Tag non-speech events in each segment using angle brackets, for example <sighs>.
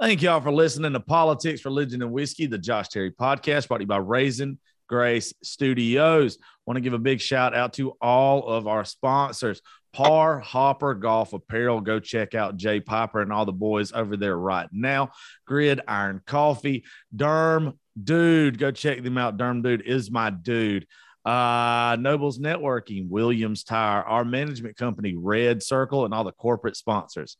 Thank y'all for listening to Politics, Religion, and Whiskey, the Josh Terry podcast brought to you by Raisin Grace Studios. Want to give a big shout out to all of our sponsors. Par Hopper Golf Apparel. Go check out Jay Piper and all the boys over there right now. Grid Iron Coffee. Derm Dude. Go check them out. Derm Dude is my dude. Uh, Nobles Networking, Williams Tire, our management company, Red Circle, and all the corporate sponsors.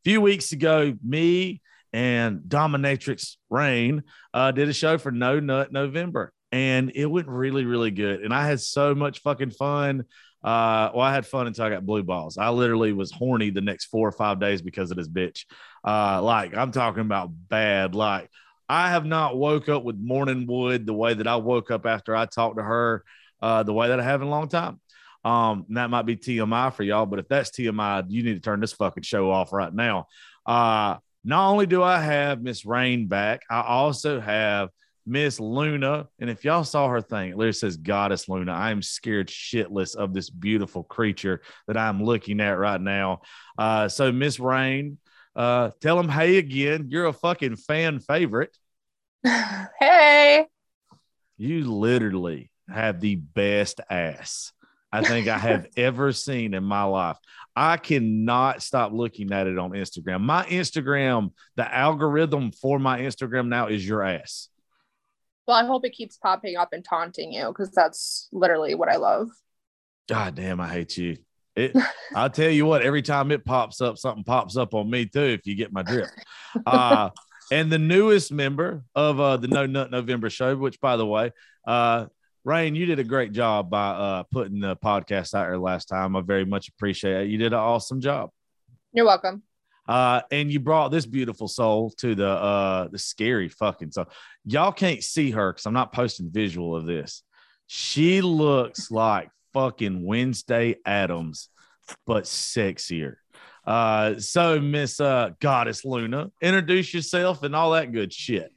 A few weeks ago, me and Dominatrix Rain uh, did a show for No Nut November, and it went really, really good. And I had so much fucking fun. Uh, well, I had fun until I got blue balls. I literally was horny the next four or five days because of this bitch. Uh, like I'm talking about bad. Like I have not woke up with morning wood the way that I woke up after I talked to her, uh, the way that I have in a long time. Um, that might be TMI for y'all, but if that's TMI, you need to turn this fucking show off right now. Uh, not only do I have Miss Rain back, I also have Miss Luna. And if y'all saw her thing, it literally says Goddess Luna. I am scared shitless of this beautiful creature that I'm looking at right now. Uh, so, Miss Rain, uh, tell them hey again. You're a fucking fan favorite. <laughs> hey. You literally have the best ass I think I have <laughs> ever seen in my life. I cannot stop looking at it on Instagram. My Instagram, the algorithm for my Instagram now is your ass. Well, I hope it keeps popping up and taunting you because that's literally what I love. God damn, I hate you. It, <laughs> I'll tell you what, every time it pops up, something pops up on me too, if you get my drift. <laughs> Uh, and the newest member of uh, the No Nut November show, which by the way, uh, Rain, you did a great job by uh, putting the podcast out there last time. I very much appreciate it. You did an awesome job. You're welcome. Uh, and you brought this beautiful soul to the uh, the scary fucking so y'all can't see her because I'm not posting visual of this. She looks <laughs> like fucking Wednesday Addams, but sexier. Uh, so Miss uh, Goddess Luna, introduce yourself and all that good shit.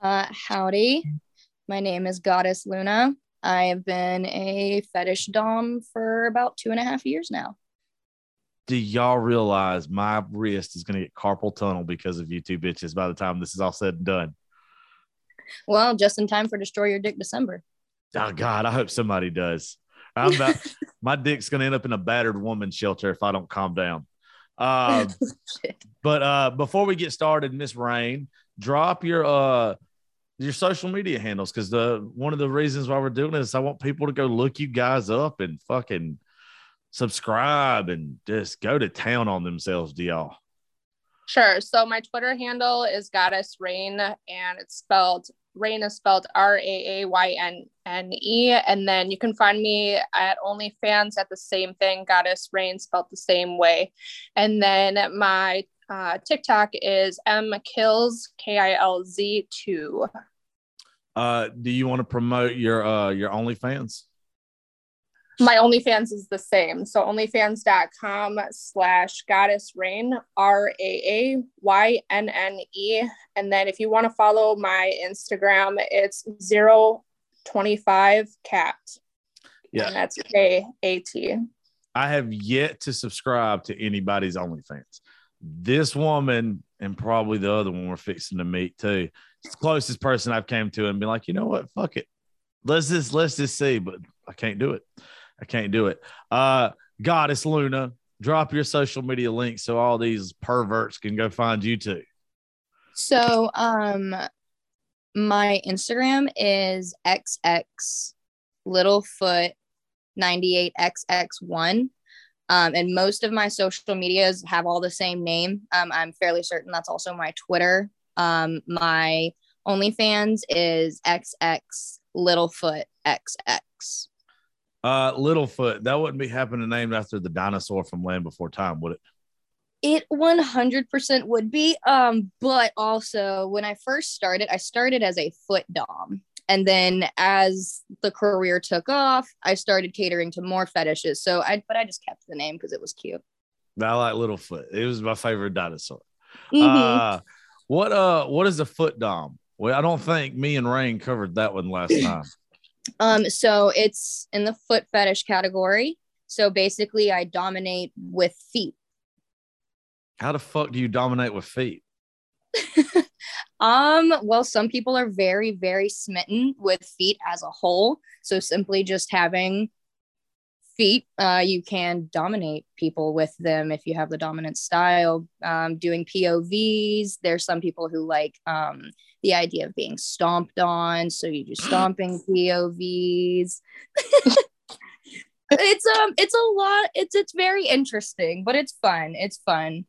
Uh, howdy. My name is Goddess Luna. I have been a fetish dom for about two and a half years now. Do y'all realize my wrist is going to get carpal tunnel because of you two bitches by the time this is all said and done? Well, just in time for Destroy Your Dick December. Oh God, I hope somebody does. I'm about <laughs> my dick's gonna end up in a battered woman shelter if I don't calm down. <laughs> Uh, but uh, before we get started, Miss Rain, drop your uh your social media handles because the one of the reasons why we're doing this, I want people to go look you guys up and fucking subscribe and just go to town on themselves, do y'all? Sure. So my Twitter handle is Goddess Rain, and it's spelled Rain is spelled R A A Y N N E, and then you can find me at OnlyFans at the same thing, Goddess Rain spelled the same way, and then my uh, TikTok is M Kills K I L Z two. Uh, do you want to promote your uh your OnlyFans? My OnlyFans is the same. So onlyfans.com slash goddess rain, R A A Y N N E. And then if you want to follow my Instagram, it's zero twenty five cat. Yeah. And that's K A T. I have yet to subscribe to anybody's OnlyFans this woman and probably the other one we're fixing to meet too. It's the closest person I've came to and be like, you know what? Fuck it. Let's just let's just see. But I can't do it. I can't do it. Uh Goddess Luna, drop your social media links so all these perverts can go find you too. So um my Instagram is XX Littlefoot 98XX1. Um, and most of my social medias have all the same name. Um, I'm fairly certain that's also my Twitter. Um, my OnlyFans is XX Littlefoot XX. Uh, Littlefoot, that wouldn't be happening to name after the dinosaur from Land Before Time, would it? It 100% would be. Um, but also when I first started, I started as a foot dom. And then as the career took off, I started catering to more fetishes. So I, but I just kept the name because it was cute. I like Littlefoot. It was my favorite dinosaur. Mhm. Uh, what uh, what is a foot dom? Well, I don't think me and Rain covered that one last <clears throat> time. Um, so it's in the foot fetish category. So basically, I dominate with feet. How the fuck do you dominate with feet? <laughs> um, well, some people are very, very smitten with feet as a whole. So simply just having feet, uh, you can dominate people with them if you have the dominant style. Um, doing POVs, there's some people who like um, the idea of being stomped on. So you do stomping <laughs> POVs. <laughs> it's um it's a lot it's it's very interesting but it's fun it's fun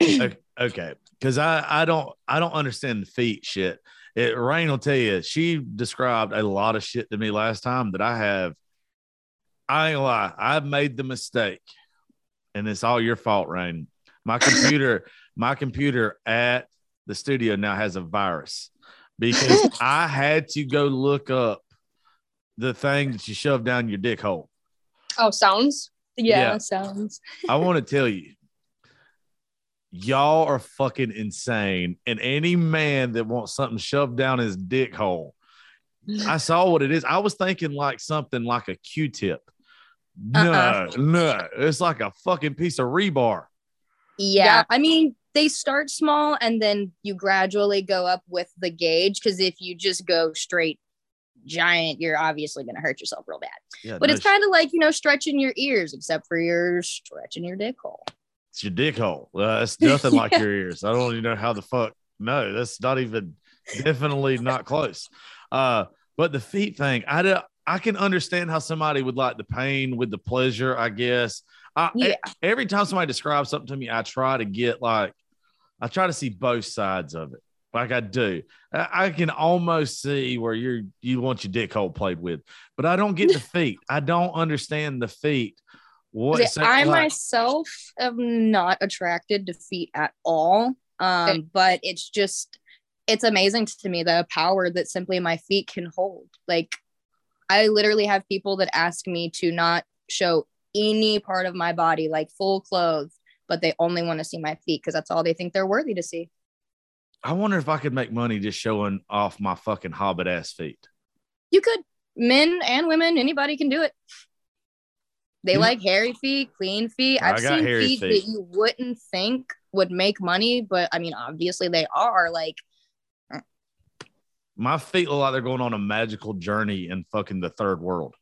okay <clears throat> because i i don't i don't understand the feet shit. It rain will tell you she described a lot of shit to me last time that i have. I ain't gonna lie i've made the mistake and it's all your fault rain. My computer <laughs> my computer at the studio now has a virus because <laughs> i had to go look up the thing that you shove down your dick hole. Oh, sounds. yeah, Yeah. sounds. I want to tell you, y'all are fucking insane. And any man that wants something shoved down his dick hole, I saw what it is. I was thinking like something like a Q-tip. No, Uh-uh. no, it's like a fucking piece of rebar. yeah. Yeah. i mean they start small and then you gradually go up with the gauge because if you just go straight giant you're obviously going to hurt yourself real bad Yeah, but no it's kind of like you know stretching your ears except for you're stretching your dick hole It's your dick hole. Uh, it's <laughs> nothing like your ears. I don't even know how the fuck. No, that's not even definitely not close. Uh, but the feet thing, I do, I can understand how somebody would like the pain with the pleasure. I guess. I, Yeah. every time somebody describes something to me, I try to get like, I try to see both sides of it. Like I do. I, I can almost see where you're you want your dick hole played with, but I don't get the <laughs> feet. I don't understand the feet. What See, so- I like- myself am not attracted to feet at all. Um, but it's just it's amazing to me the power that simply my feet can hold. Like I literally have people that ask me to not show any part of my body, like full clothes, but they only want to see my feet because that's all they think they're worthy to see. I wonder if I could make money just showing off my fucking hobbit ass feet. You could men and women, anybody can do it. They like hairy feet, clean feet. I I've seen feet, feet. that you wouldn't think would make money, but I mean, obviously they are. Like, My feet look like they're going on a magical journey in fucking the third world.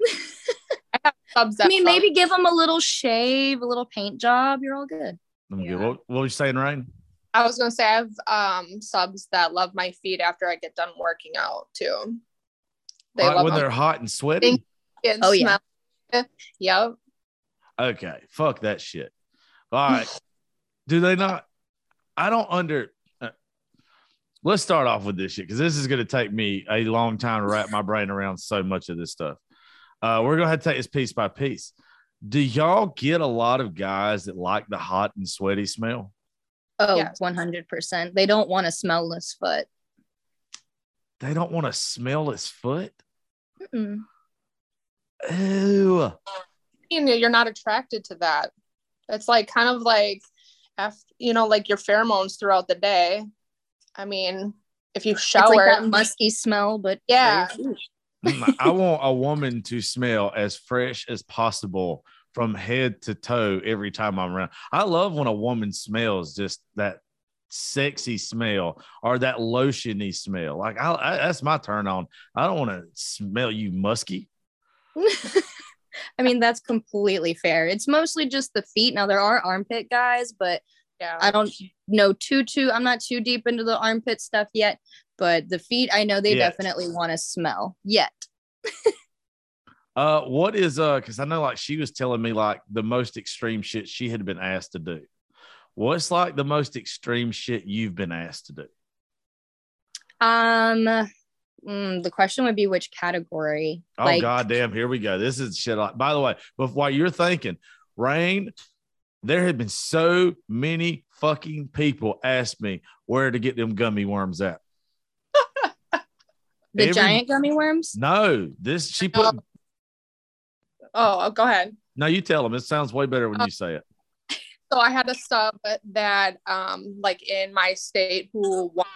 <laughs> I, Subs I mean, love- maybe give them a little shave, a little paint job. You're all good. I'm good. Yeah. What, what were you saying, Ryan? I was gonna say I have um subs that love my feet after I get done working out too. They Like love when them. they're hot and sweaty? Thank- and Oh, yeah. <laughs> smell- Yep. Okay, fuck that shit. All right. <laughs> Do they not? I don't under. uh, let's start off with this shit because this is going to take me a long time to wrap my brain around so much of this stuff. Uh, we're going to have to take this piece by piece. Do y'all get a lot of guys that like the hot and sweaty smell? Oh, Yes. 100%. They don't want a smellless foot. They don't want to smell his foot. Mm-mm. Ew. You know, you're not attracted to that. It's like kind of like after you know, like your pheromones throughout the day. I mean, if you It's shower, like that musky smell, but Yeah. Mm, I want a woman to smell as fresh as possible from head to toe every time I'm around. I love when a woman smells just that sexy smell or that lotiony smell. Like I, I that's my turn on. I don't want to smell you musky. <laughs> I mean, that's completely fair. It's mostly just the feet. Now, there are armpit guys, but yeah. I don't know too, too. I'm not too deep into the armpit stuff yet, but the feet, I know they Yet. definitely want to smell. Yet. <laughs> Uh, what is uh? Because I know like she was telling me like the most extreme shit she had been asked to do. What's like the most extreme shit you've been asked to do? Um, mm, the question would be which category? Oh goddamn! Here we go. This is shit. By the way, but while you're thinking, Rain, there have been so many fucking people ask me where to get them gummy worms at. <laughs> the every- giant gummy worms. No, this she put. oh, go ahead. No, you tell them. It sounds way better when you say it. <laughs> So I had a sub that, um, like in my state, who won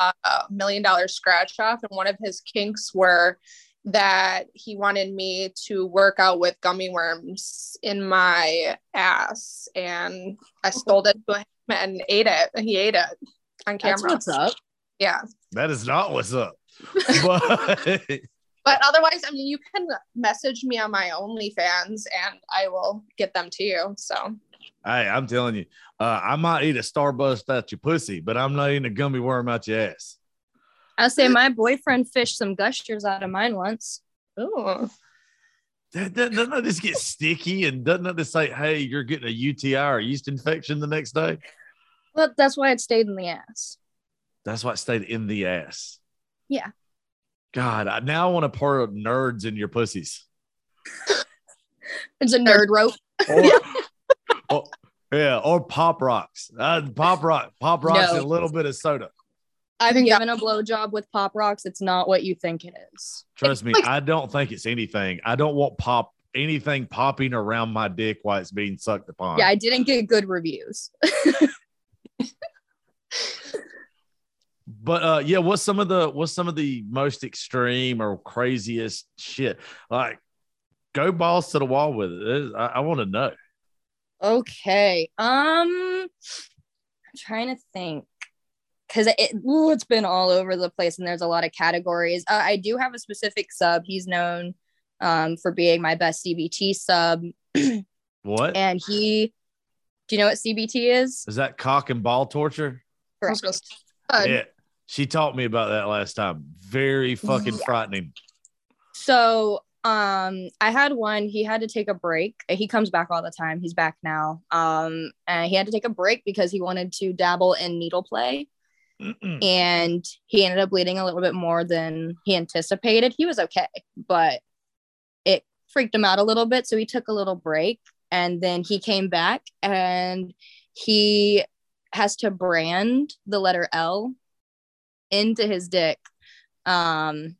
a, a million dollar scratch off, and one of his kinks were that he wanted me to work out with gummy worms in my ass, and I stole it to him and ate it, and he ate it. on That's camera. what's up. Yeah. That is not what's up. <laughs> But <laughs> But otherwise, I mean, you can message me on my OnlyFans and I will get them to you. So hey, I'm telling you, uh, I might eat a starburst out your pussy, but I'm not eating a gummy worm out your ass. I'll say my boyfriend fished some gushers out of mine once. ooh. Doesn't doesn't this get sticky and doesn't that this say, hey, you're getting a UTI or yeast infection the next day? Well, that's why it stayed in the ass. That's why it stayed in the ass. Yeah. God, I, now I want to pour nerds in your pussies. It's a nerd rope. Or, or- <laughs> yeah, or pop rocks. Uh, pop rock, pop rocks, No. and a little bit of soda. I've been given a blowjob with pop rocks. It's not what you think it is. Trust me, like- I don't think it's anything. I don't want pop anything popping around my dick while it's being sucked upon. Yeah, I didn't get good reviews. But uh yeah, what's some of the what's some of the most extreme or craziest shit? Like go balls to the wall with it. I, I want to know. Okay. Um, I'm trying to think because it, ooh, it's been all over the place and there's a lot of categories. Uh, I do have a specific sub. He's known um, for being my best CBT sub, <clears throat> what? and he. Do you know what CBT is? Is that cock and ball torture? I was gonna say, uh, yeah. She taught me about that last time. Very fucking Yeah. frightening. So um I had one, he had to take a break. He comes back all the time. He's back now. Um and he had to take a break because he wanted to dabble in needle play Mm-mm. and he ended up bleeding a little bit more than he anticipated. He was okay, but it freaked him out a little bit, so he took a little break and then he came back and he has to brand the letter L into his dick um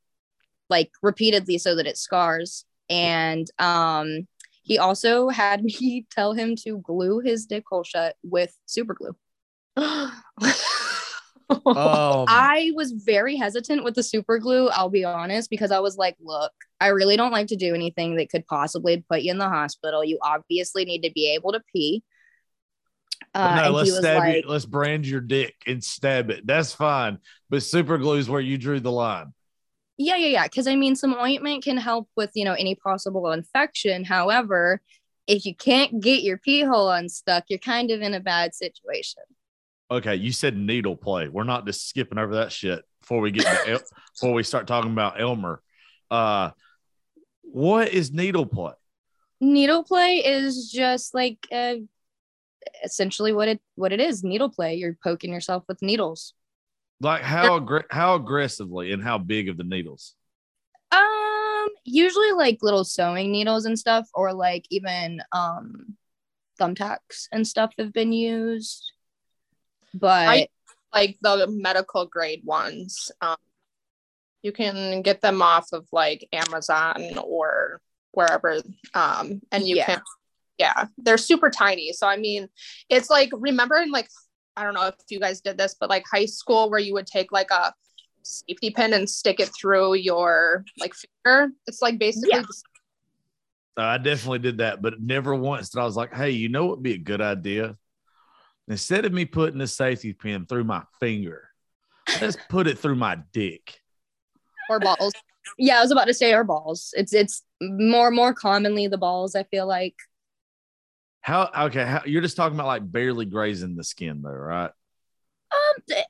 like repeatedly so that it scars and um he also had <laughs> me tell him to glue his dick hole shut with super glue <laughs> <laughs> Um, I was very hesitant with the super glue, I'll be honest, because I was like, look, I really don't like to do anything that could possibly put you in the hospital. You obviously need to be able to pee. Uh, no, let's stab like, you. Let's brand your dick and stab it. That's fine. But super glue is where you drew the line. Yeah, yeah, yeah. Because I mean, some ointment can help with, you know, any possible infection. However, if you can't get your pee hole unstuck, you're kind of in a bad situation. Okay, you said needle play. We're not just skipping over that shit before we get to El- <laughs> before we start talking about Elmer. Uh, what is needle play? Needle play is just like uh, essentially what it what it is. Needle play. You're poking yourself with needles. Like how aggr- how aggressively and how big of the needles? Um, usually like little sewing needles and stuff, or like even um thumbtacks and stuff have been used. But I- like the medical grade ones. Um, you can get them off of like Amazon or wherever. Um, and you Yeah. can, yeah, they're super tiny. So, I mean, it's like, remembering like, I don't know if you guys did this, but like high school where you would take like a safety pin and stick it through your like finger. It's like basically Yeah. the Uh, I definitely did that, but never once did I was like, hey, you know what would be a good idea? Instead of me putting the safety pin through my finger, let's put it through my dick. or balls. yeah, I was about to say our balls. It's it's more more commonly the balls. I feel like. How okay? How, you're just talking about like barely grazing the skin, though, right? Um, th-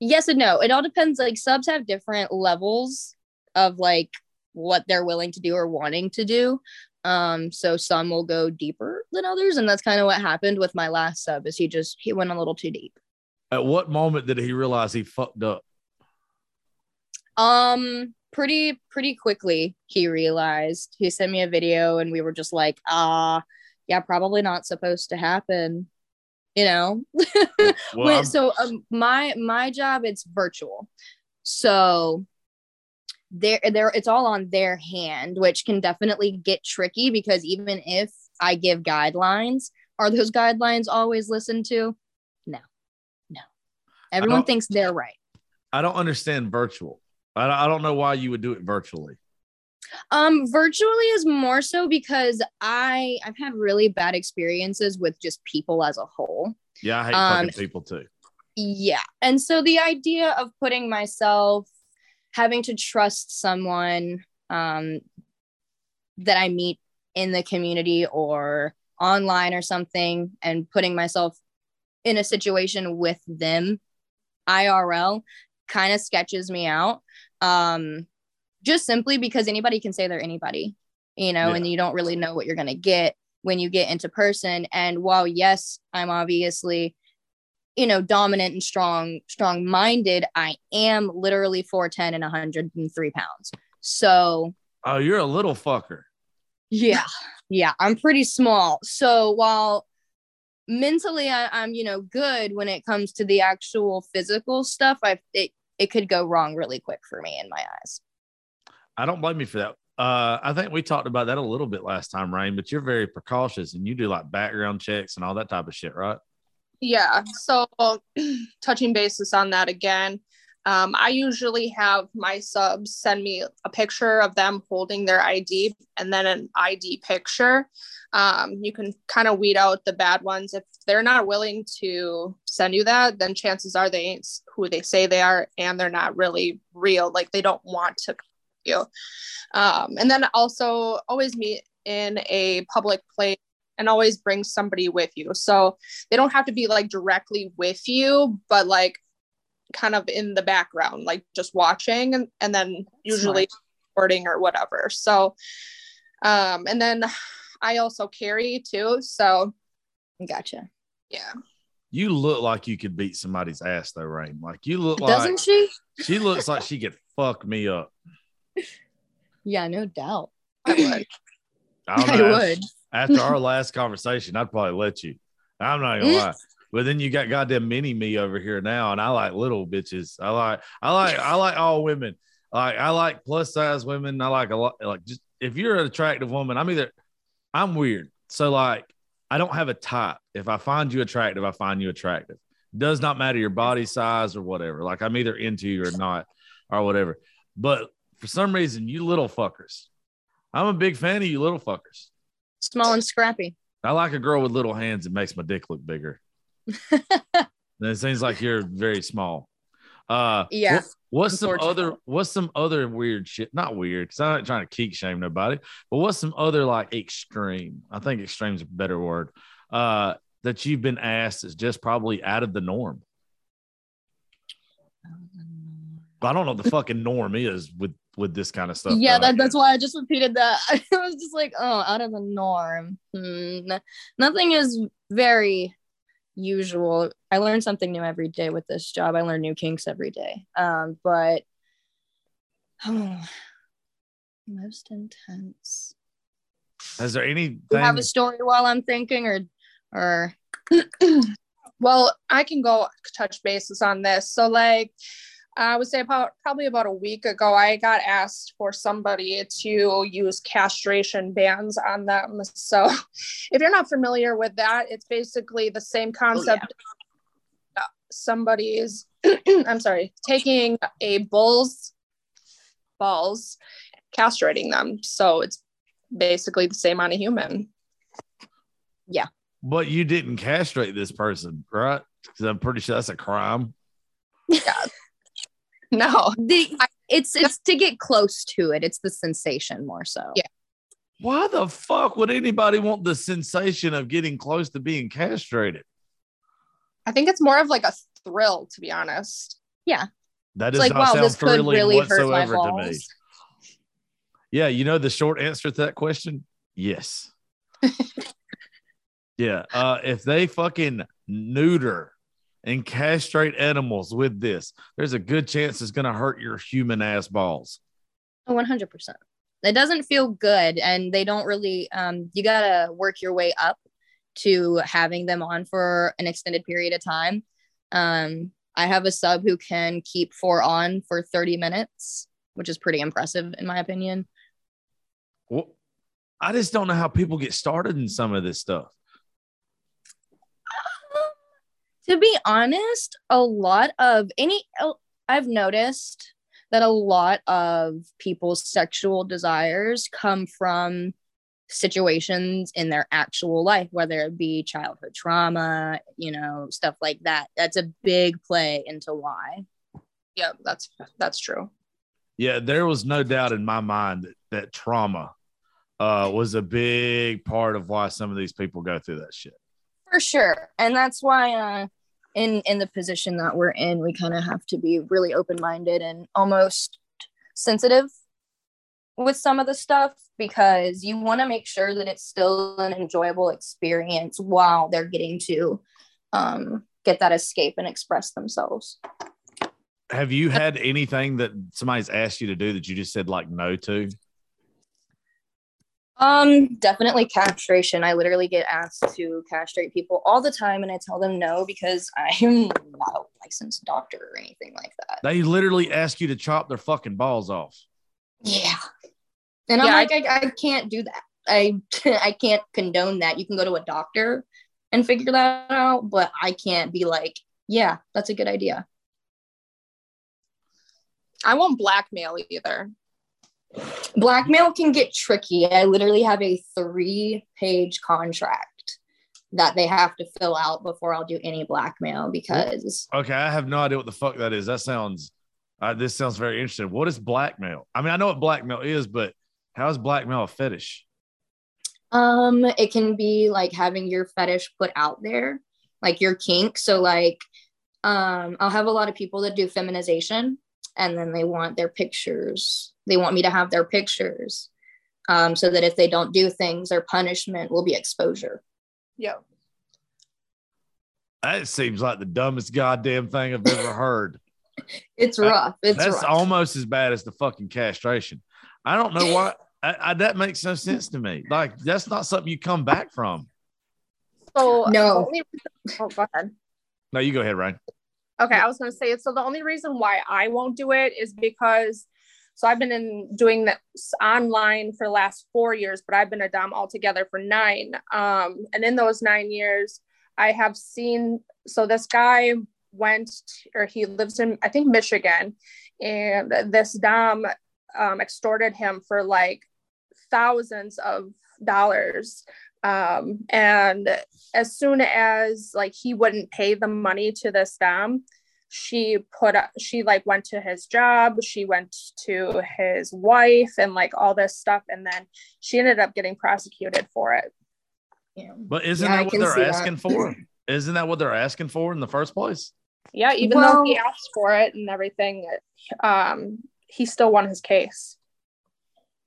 yes and no. It all depends. Like subs have different levels of like what they're willing to do or wanting to do. Um, so some will go deeper than others, and that's kind of what happened with my last sub. Is he just he went a little too deep. At what moment did he realize he fucked up? Um, pretty pretty quickly he realized. He sent me a video, and we were just like, ah, yeah, probably not supposed to happen. You know, <laughs> Well, so um, my my job it's virtual, so there there it's all on their hand, which can definitely get tricky because even if I give guidelines, are those guidelines always listened to? No, no. Everyone thinks they're right. I don't understand virtual. I I don't know why you would do it virtually. Um, virtually is more so because I I've had really bad experiences with just people as a whole. Yeah, I hate Um, fucking people too. Yeah. And so the idea of putting myself having to trust someone um, that I meet in the community or online or something and putting myself in a situation with them IRL kind of sketches me out. Um, just simply because anybody can say they're anybody, you know, Yeah. and you don't really know what you're going to get when you get into person. And while, yes, I'm obviously, you know, dominant and strong, strong minded, I am literally 4'10 and 103 pounds. So, Oh, you're a little fucker. yeah, yeah, I'm pretty small. So while mentally I, I'm, you know, good when it comes to the actual physical stuff, I it it could go wrong really quick for me in my eyes. I don't blame you for that. Uh, I think we talked about that a little bit last time, Rain, but you're very precautious and you do like background checks and all that type of shit, right? Yeah. So <clears throat> touching basis on that again, um, I usually have my subs send me a picture of them holding their ID and then an ID picture. Um, you can kind of weed out the bad ones. If they're not willing to send you that, then chances are they ain't who they say they are and they're not really real. Like they don't want to you. Um, and then also always meet in a public place and always bring somebody with you. So they don't have to be like directly with you, but like kind of in the background, like just watching and, and then usually recording or whatever. So um and then I also carry too. So Gotcha. yeah. You look like you could beat somebody's ass though, Rain. Like you look like Doesn't she? she looks like she could fuck me up. Yeah, no doubt. I would. <clears throat> I, don't I would. After our last conversation, I'd probably let you. I'm not gonna lie. But then you got goddamn mini me over here now, and I like little bitches. I like, I like, I like all women. Like I like plus size women. I like a lot. Like just if you're an attractive woman, I'm either I'm weird. So like I don't have a type. If I find you attractive, I find you attractive. Does not matter your body size or whatever. Like I'm either into you or not, or whatever. But for some reason, you little fuckers. I'm a big fan of you little fuckers. Small and scrappy. I like a girl with little hands. It makes my dick look bigger. <laughs> it seems like you're very small. Uh, Yeah, what- what's some other? What's some other weird shit? Not weird, because I'm not trying to kink shame nobody. But what's some other like extreme? I think extreme's a better word. Uh, that you've been asked is just probably out of the norm. I don't know what the fucking norm is with with this kind of stuff. yeah, that, that's why I just repeated that. <laughs> I was just like, oh, out of the norm. Hmm. Nothing is very usual. I learn something new every day with this job. I learn new kinks every day. Um, but <sighs> most intense. Is there anything? Do you have a story while I'm thinking, or or <clears throat> well, I can go touch bases on this. So, like, I would say about probably about a week ago, I got asked for somebody to use castration bands on them. So, <laughs> if you're not familiar with that, it's basically the same concept. Uh, Somebody is, <clears throat> I'm sorry, taking a bull's balls, castrating them. So, it's basically the same on a human. Yeah. But you didn't castrate this person, right? Because I'm pretty sure that's a crime. <laughs> <laughs> No, the it's it's to get close to it. It's the sensation more so. Yeah. Why the fuck would anybody want the sensation of getting close to being castrated? I think it's more of like a thrill, to be honest. That It's does like, not wow, sound this could thrilling really hurt my whatsoever to me. balls. Yeah, you know the short answer to that question? Yes. <laughs> yeah. Uh, if they fucking neuter and castrate animals with this, there's a good chance it's gonna hurt your human ass balls. Oh, 100%. It doesn't feel good. And they don't really, um, you got to work your way up to having them on for an extended period of time. Um, I have a sub who can keep four on for 30 minutes, which is pretty impressive, in my opinion. Well, I just don't know how people get started in some of this stuff. To be honest, a lot of any, I've noticed that a lot of people's sexual desires come from situations in their actual life, whether it be childhood trauma, you know, stuff like that. That's a big play into why. Yeah, that's that's true. Yeah, there was no doubt in my mind that, that trauma uh, was a big part of why some of these people go through that shit. For sure. And that's why uh in in the position that we're in, we kind of have to be really open-minded and almost sensitive with some of the stuff because you want to make sure that it's still an enjoyable experience while they're getting to um, get that escape and express themselves. Have you had anything that somebody's asked you to do that you just said like no to? Um, definitely castration. I literally get asked to castrate people all the time, and I tell them no because <laughs> I'm not a licensed doctor or anything like that. They literally ask you to chop their fucking balls off. Yeah, and I'm Yeah, like, I, I can't do that. I <laughs> I can't condone that. You can go to a doctor and figure that out, but I can't be like, yeah, that's a good idea. I won't blackmail either. Blackmail can get tricky. I literally have a three page contract that they have to fill out before I'll do any blackmail because Okay, I have no idea what the fuck that is. That sounds, uh, this sounds very interesting. What is blackmail? I mean, I know what blackmail is, but how is blackmail a fetish? um it can be like having your fetish put out there, like your kink. So like um I'll have a lot of people that do feminization and then they want their pictures. They want me to have their pictures. Um, so that if they don't do things, their punishment will be exposure. Yeah. That seems like the dumbest goddamn thing I've ever <laughs> heard. It's That- rough. It's That's rough. almost as bad as the fucking castration. I don't know why. <laughs> I, I, that makes no sense to me. Like that's not something you come back from. So No. the only reason- oh, go ahead. No, you go ahead, Ryan. Okay, I was going to say it. so. The only reason why I won't do it is because so I've been in doing this online for the last four years, but I've been a dom altogether for nine. Um, and in those nine years, I have seen so this guy went or he lives in I think Michigan, and this dom um, extorted him for like thousands of dollars. Um, and as soon as like he wouldn't pay the money to this dom, she put up she like went to his job she went to his wife and like all this stuff and then she ended up getting prosecuted for it Yeah. But isn't Yeah, that what they're see that. asking for? Isn't that what they're asking for in the first place? yeah even though he asked for it and everything um he still won his case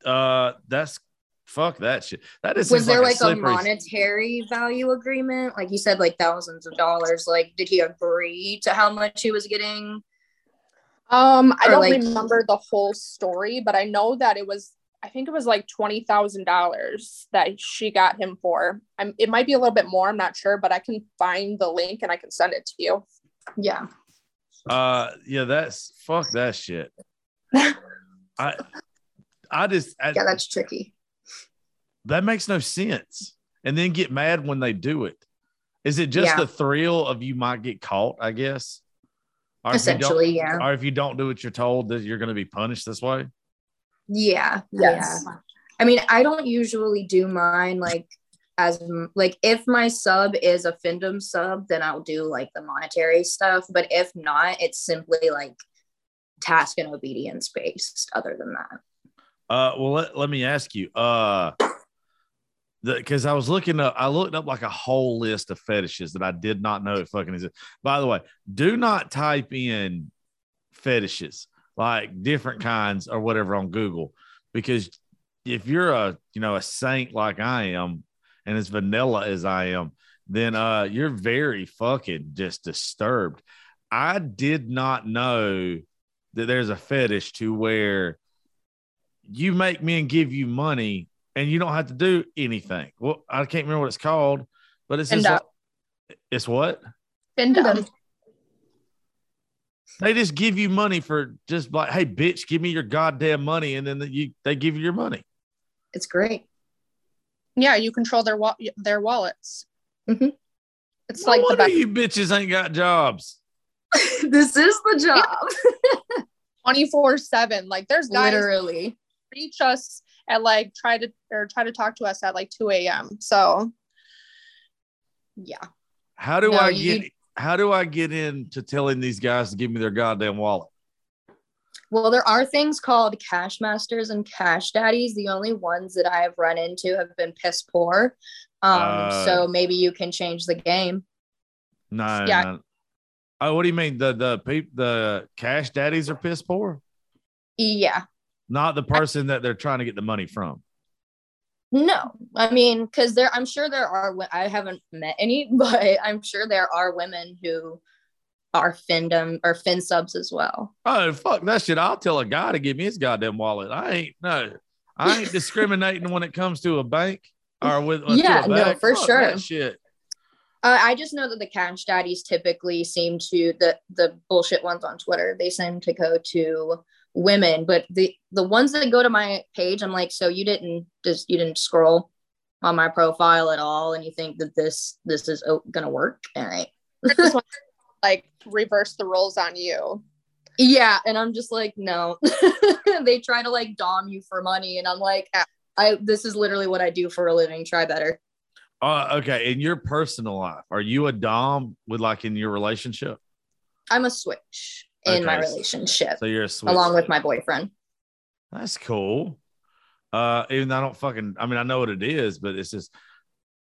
Uh, that's fuck that shit. That is was there like, a, slippery- monetary value agreement? Like you said like thousands of dollars. Like did he agree to how much he was getting? Um i Or, don't like- remember the whole story but i know that it was i think it was like $20000 that she got him for. I'm, it might be a little bit more i'm not sure but i can find the link and i can send it to you. Yeah. Uh, yeah, that's fuck that shit. <laughs> I, I just I, yeah that's tricky that makes no sense. And then get mad when they do it. Is it just Yeah. the thrill of you might get caught? I guess. Or if you don't- essentially yeah or if you don't do what you're told, that you're going to be punished this way. yeah Yes. yeah i mean i don't usually do mine like as like if my sub is a findom sub then i'll do like the monetary stuff but if not it's simply like task and obedience based other than that Uh, well, let, let me ask you. Uh, because I was looking up, I looked up like a whole list of fetishes that I did not know it fucking is. By the way, do not type in fetishes like different kinds or whatever on Google because if you're a you know a saint like I am and as vanilla as I am, then uh you're very fucking just disturbed. I did not know that there's a fetish to where you make men give you money and you don't have to do anything. Well, I can't remember what it's called, but it's just like- it's what Findom. they just give you money for just like, hey, bitch, give me your goddamn money, and then you they give you your money. it's great Yeah, you control their wa- their wallets. Mhm. It's No like the wonder best you bitches ain't got jobs. <laughs> this is the job <laughs> twenty four seven. Like there's guys literally reach us at like try to or try to talk to us at like 2 a.m. So yeah. How do No, I you- get how do I get into telling these guys to give me their goddamn wallet? Well, there are things called cash masters and cash daddies. The only ones that I have run into have been piss poor. Um, Uh. so maybe you can change the game. No, Yeah. no. Oh, what do you mean? The the peop, the cash daddies are piss poor? Yeah. Not the person that they're trying to get the money from. No, I mean, because there, I'm sure there are. I haven't met any, <laughs> but I'm sure there are women who are findom or fin subs as well. Oh fuck that shit! I'll tell a guy to give me his goddamn wallet. I ain't no, I ain't <laughs> discriminating when it comes to a bank or with uh, Yeah, no, for Fuck sure. that shit. Uh, I just know that the cash daddies typically seem to the the bullshit ones on Twitter. They seem to go to women, but the the ones that go to my page, I'm like, so you didn't just you didn't scroll on my profile at all, and you think that this this is oh, gonna work? All right. just want to, like reverse the roles on you. Yeah, and I'm just like, no. <laughs> they try to like dom you for money, and I'm like, I this is literally what I do for a living. Try better. Uh, okay, in your personal life, are you a dom with like in your relationship? I'm a switch in my relationship, So you're a switch. along with my boyfriend. That's cool. Uh, even though I don't fucking, I mean, I know what it is, but it's just,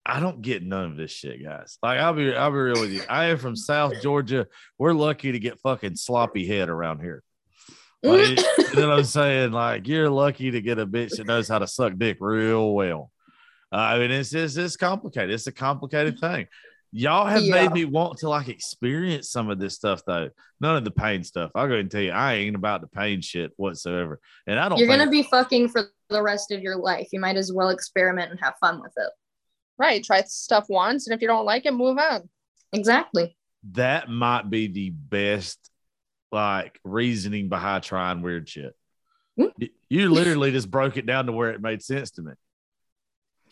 I don't get none of this shit, guys. Like, I'll be, I'll be real with you. I am from South Georgia. We're lucky to get fucking sloppy head around here. Like, <laughs> you know what I'm saying? Like, you're lucky to get a bitch that knows how to suck dick real well. Uh, I mean, it's just, it's complicated. It's a complicated thing. Y'all have Yeah. made me want to like experience some of this stuff though. None of the pain stuff. I'll go ahead and tell you, I ain't about the pain shit whatsoever. And I don't You're think, gonna be fucking for the rest of your life. You might as well experiment and have fun with it. Right. Try stuff once. And if you don't like it, move on. Exactly. that might be the best like reasoning behind trying weird shit. Hmm. You literally just broke it down to where it made sense to me.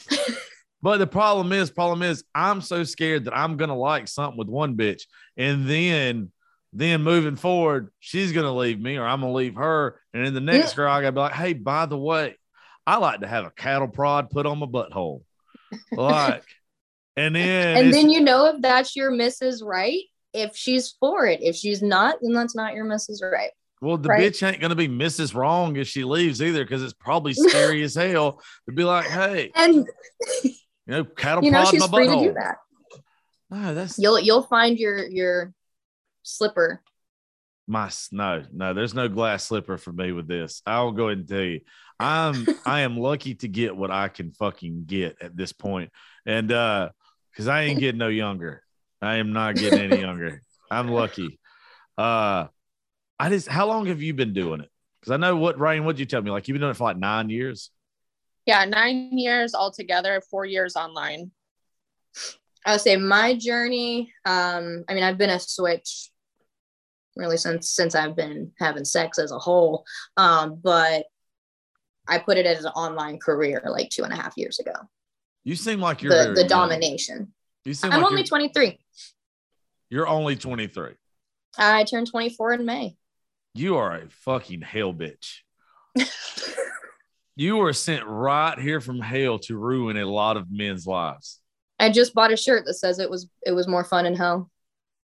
<laughs> but the problem is, problem is, I'm so scared that I'm gonna like something with one bitch, and then, then moving forward, she's gonna leave me, or I'm gonna leave her, and then the next girl, I gotta be like, hey, by the way, I like to have a cattle prod put on my butthole, like, <laughs> and then, And then you know if that's your Mrs. Right, if she's for it. If she's not, then that's not your Mrs. Right. Well, the Right. bitch ain't gonna be Mrs. Wrong if she leaves either, because it's probably <laughs> scary as hell to be like, hey, And <laughs> you know, cattle you know she's my free to do that. No, that's You'll you'll find your your slipper. my no, no. There's no glass slipper for me with this. I'll go ahead and tell you, I'm <laughs> I am lucky to get what I can fucking get at this point, and uh, because I ain't getting no younger. I am not getting any younger. I'm lucky. Uh, I just how long have you been doing it? Because I know what Rain. What'd you tell me? Like you've been doing it for like nine years. Yeah. Nine years altogether, four years online. I would say my journey. Um, I mean, I've been a switch really since since I've been having sex as a whole. Um, but I put it as an online career like two and a half years ago. You seem like you're The the domination. You seem I'm like only 23. you're only 23. I turned 24 in May. You are a fucking hell bitch. <laughs> you were sent right here from hell to ruin a lot of men's lives. I just bought a shirt that says it was it was more fun in hell.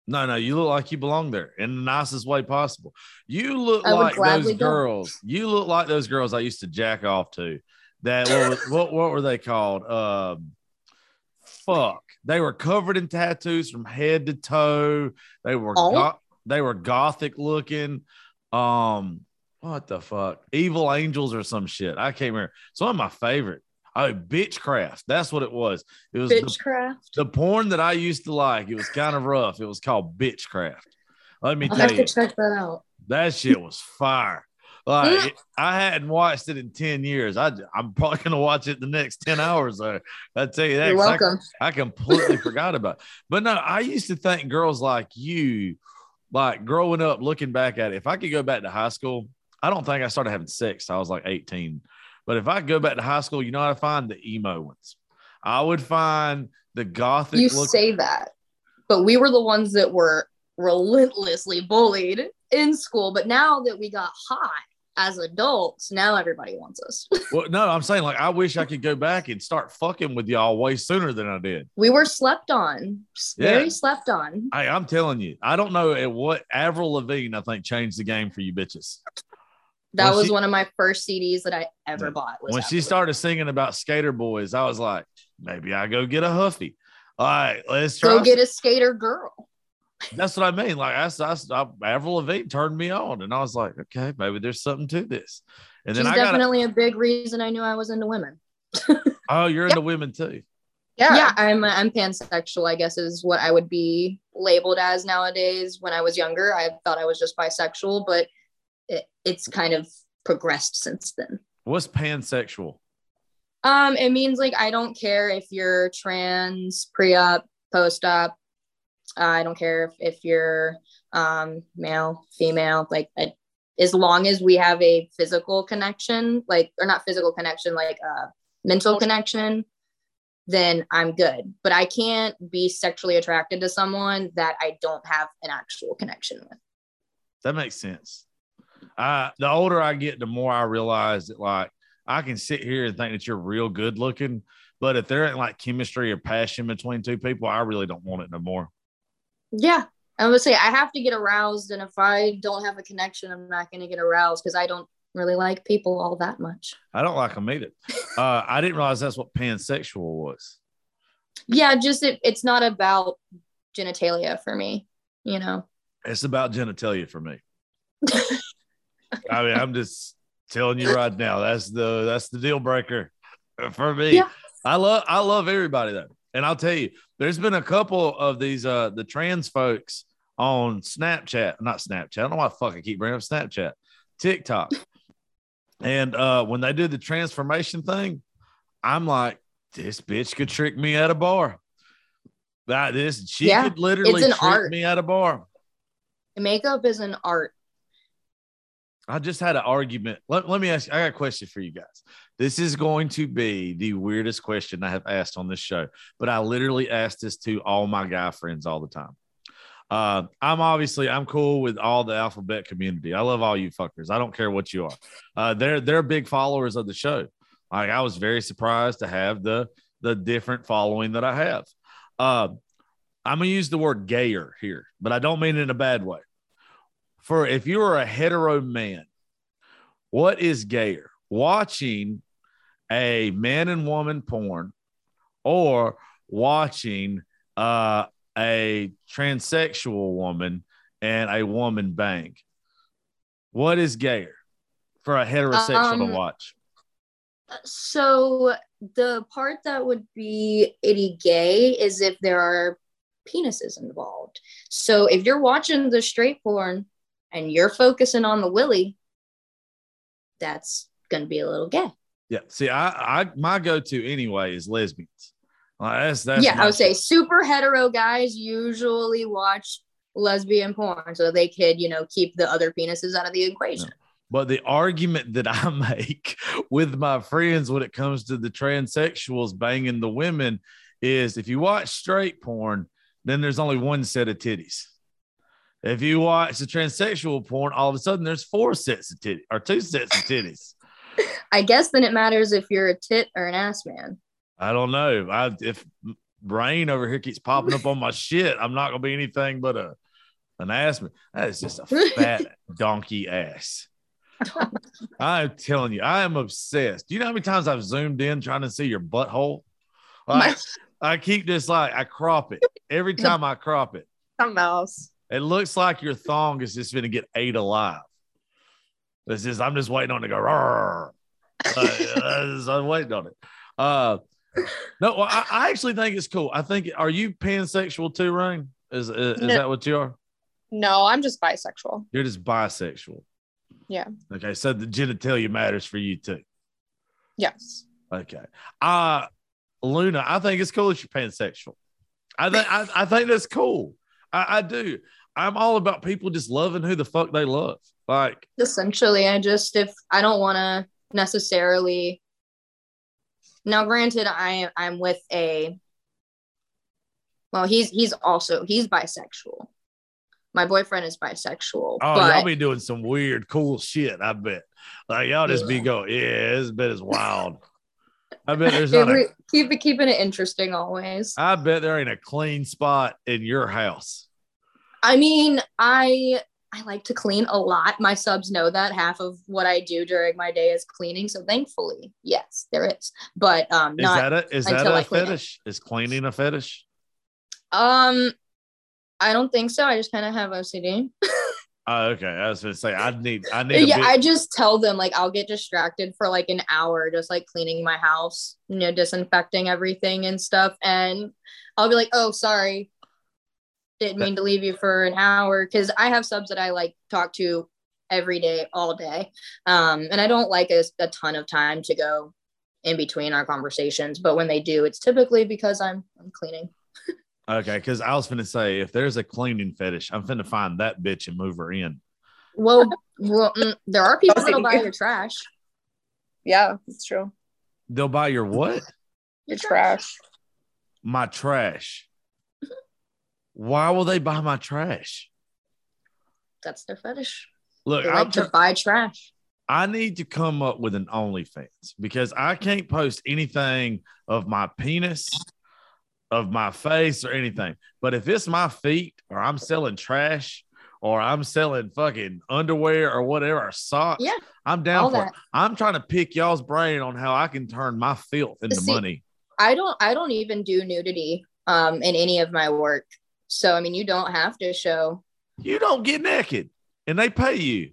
No, no, you look like you belong there in the nicest way possible. You look like those gladly go. girls. You look like those girls I used to jack off to. That what, was- what what were they called? Um, fuck. They were covered in tattoos from head to toe. They were Oh. go- they were gothic looking. Um, what the fuck? Evil angels or some shit. I can't remember. Some of my favorite. Oh, bitchcraft. That's what it was. It was the Bitchcraft. the porn that I used to like, it was kind of rough. It was called Bitchcraft. Let me I'll tell have you, to check that out. that shit was fire. Like it- <laughs> I hadn't watched it in 10 years. I, I'm probably gonna watch it the next 10 hours. Though. I tell you that. You're 'cause I- welcome. I completely <laughs> forgot about. It. But no, I used to think girls like you, like growing up, looking back at it, if I could go back to high school, I don't think I started having sex. I was like 18. But if I go back to high school, you know what I find? The emo ones. I would find the gothic You look. say that, but we were the ones that were relentlessly bullied in school. But now that we got hot, as adults, now everybody wants us. <laughs> Well, no, I'm saying like I wish I could go back and start fucking with y'all way sooner than I did. we were slept on, very Yeah. slept on. I, I'm telling you, I don't know at what Avril Lavigne I think changed the game for you bitches. That When was she- one of my first CDs that I ever Yeah. bought. When she started singing about skater boys, I was like, maybe I go get a Huffy. All right, let's try. go get a skater girl. That's what I mean. Like I, I, I Avril Lavigne turned me on, and I was like, okay, maybe there's something to this. And She's then I got, definitely a big reason I knew I was into women. <laughs> oh, you're into women too. Yeah. yeah, I'm I'm pansexual. I guess is what I would be labeled as nowadays. When I was younger, I thought I was just bisexual, but it, it's kind of progressed since then. What's pansexual? Um, it means like I don't care if you're trans, pre-op, post-op. I don't care if, if you're um male, female. Like I, as long as we have a physical connection, like or not physical connection, like uh mental connection, then I'm good. But I can't be sexually attracted to someone that I don't have an actual connection with. That makes sense. Uh, the older I get, the more I realize that like I can sit here and think that you're real good looking, but if there ain't like chemistry or passion between two people, I really don't want it no more. Yeah. I would say I have to get aroused, and if I don't have a connection, I'm not going to get aroused because I don't really like people all that much. I don't like them either. Uh, I didn't realize that's what pansexual was. Yeah, just it, it's not about genitalia for me, you know. It's about genitalia for me. <laughs> I mean, I'm just telling you right now. That's the that's the deal breaker for me. Yeah. I love I love everybody though, and I'll tell you, there's been a couple of these uh the trans folks on Snapchat, not Snapchat. I don't know why the fuck I keep bringing up Snapchat, TikTok, and uh when they do the transformation thing, I'm like, this bitch could trick me at a bar. That this she Yeah, could literally trick art. me at a bar. Makeup is an art. I just had an argument. Let, let me ask you, I got a question for you guys. This is going to be the weirdest question I have asked on this show, but I literally ask this to all my guy friends all the time. Uh, I'm obviously I'm cool with all the alphabet community. I love all you fuckers. I don't care what you are. Uh, they're they're big followers of the show. Like I was very surprised to have the the different following that I have. Uh, I'm gonna use the word gayer here, but I don't mean it in a bad way. For if you are a hetero man, what is gayer? Watching a man and woman porn or watching uh, a transsexual woman and a woman bang. What is gayer for a heterosexual Um, to watch? So the part that would be itty gay is if there are penises involved. So if you're watching the straight porn and you're focusing on the willy, that's gonna be a little gay. Yeah. See, I, I my go-to anyway is lesbians. Like, that's that's yeah, I would say super hetero guys usually watch lesbian porn so they could, you know, keep the other penises out of the equation. But the argument that I <laughs> make with my friends when it comes to the transsexuals banging the women is if you watch straight porn, then there's only one set of titties. If you watch the transsexual porn, all of a sudden there's four sets of titties or two sets of titties. <laughs> I guess then it matters if you're a tit or an ass man. I don't know. I, if brain over here keeps popping up on my <laughs> shit, I'm not gonna be anything but a an ass man. That is just a <laughs> fat donkey ass. I'm telling you, I am obsessed. Do you know how many times I've zoomed in trying to see your butthole? Like, I keep this like I crop it every time I crop it. Something else. It looks like your thong is just going to get ate alive. It's just I'm just waiting on it to go. Uh, <laughs> I'm waiting on it. Uh, no, I, I actually think it's cool. I think. Are you pansexual too, Rain? Is is, is No. that what you are? No, I'm just bisexual. You're just bisexual. Yeah. Okay, so the genitalia matters for you too. Yes. Okay. Uh Luna, I think it's cool that you're pansexual. I think I, I think that's cool. I, I do. I'm all about people just loving who the fuck they love. Like, essentially i just if i don't want to necessarily now granted i i'm with a well he's he's also he's bisexual My boyfriend is bisexual. Oh, but y'all be doing some weird, cool shit. I bet. Like y'all just be Yeah. going, yeah, this bit is wild. I bet there's <laughs> not. A, keep keeping it interesting always. I bet there ain't a clean spot in your house. I mean, I I like to clean a lot. My subs know that half of what I do during my day is cleaning. So thankfully, yes, there is. But um Is not that a is that a clean fetish? Is cleaning a fetish? um I don't think so. I just kind of have OCD. Oh, okay. I was gonna say I need I need. yeah, bit, I just tell them like I'll get distracted for like an hour just like cleaning my house, you know, disinfecting everything and stuff. And I'll be like, oh, sorry. Didn't mean to leave you for an hour. Cause I have subs that I like talk to every day, all day. Um, and I don't like a, a ton of time to go in between our conversations. But when they do, it's typically because I'm I'm cleaning. okay, because I was gonna say if there's a cleaning fetish, I'm finna find that bitch and move her in. Well, well mm, there are people that'll buy your trash. Yeah, it's true. They'll buy your what? You're trash. My trash. Why will they buy my trash? That's their fetish. Look, They I'm like to tr- buy trash. I need to come up with an OnlyFans because I can't post anything of my penis, of my face, or anything. But if it's my feet, or I'm selling trash, or I'm selling fucking underwear or whatever, or socks, Yeah, I'm down for it. I'm trying to pick y'all's brain on how I can turn my filth into See, money. I don't I don't even do nudity um in any of my work. So I mean you don't have to show You don't get naked and they pay you.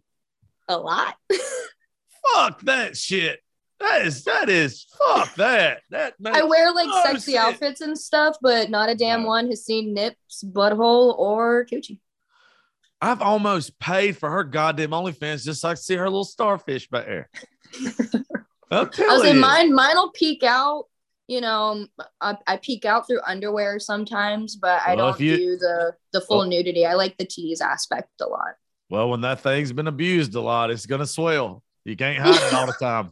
a lot. <laughs> Fuck that shit. That is that is fuck that. That I wear like Oh, sexy shit. outfits and stuff, but not a damn No. one has seen nips, butthole, or coochie. I've almost paid for her goddamn OnlyFans just so I can see her little starfish back there. <laughs> I'm I was you. mine mine will peek out. You know, I, I peek out through underwear sometimes, but I Well, don't if you- do the the full Well- nudity. I like the tease aspect a lot. well, when that thing's been abused a lot, it's gonna swell. You can't hide it all the time.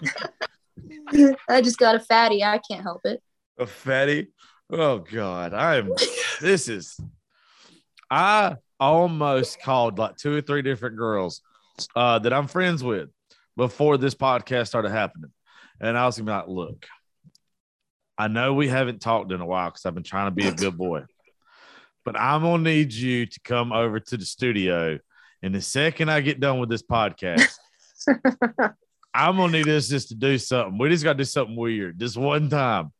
<laughs> <laughs> I just got a fatty. I can't help it. A fatty. Oh God, I am. This is. I almost called like two or three different girls uh, that I'm friends with before this podcast started happening, and I was gonna be like, "Look, I know we haven't talked in a while because I've been trying to be a good boy, but I'm gonna need you to come over to the studio, and the second I get done with this podcast." <laughs> I'm gonna need us just to do something. We just gotta do something weird this one time.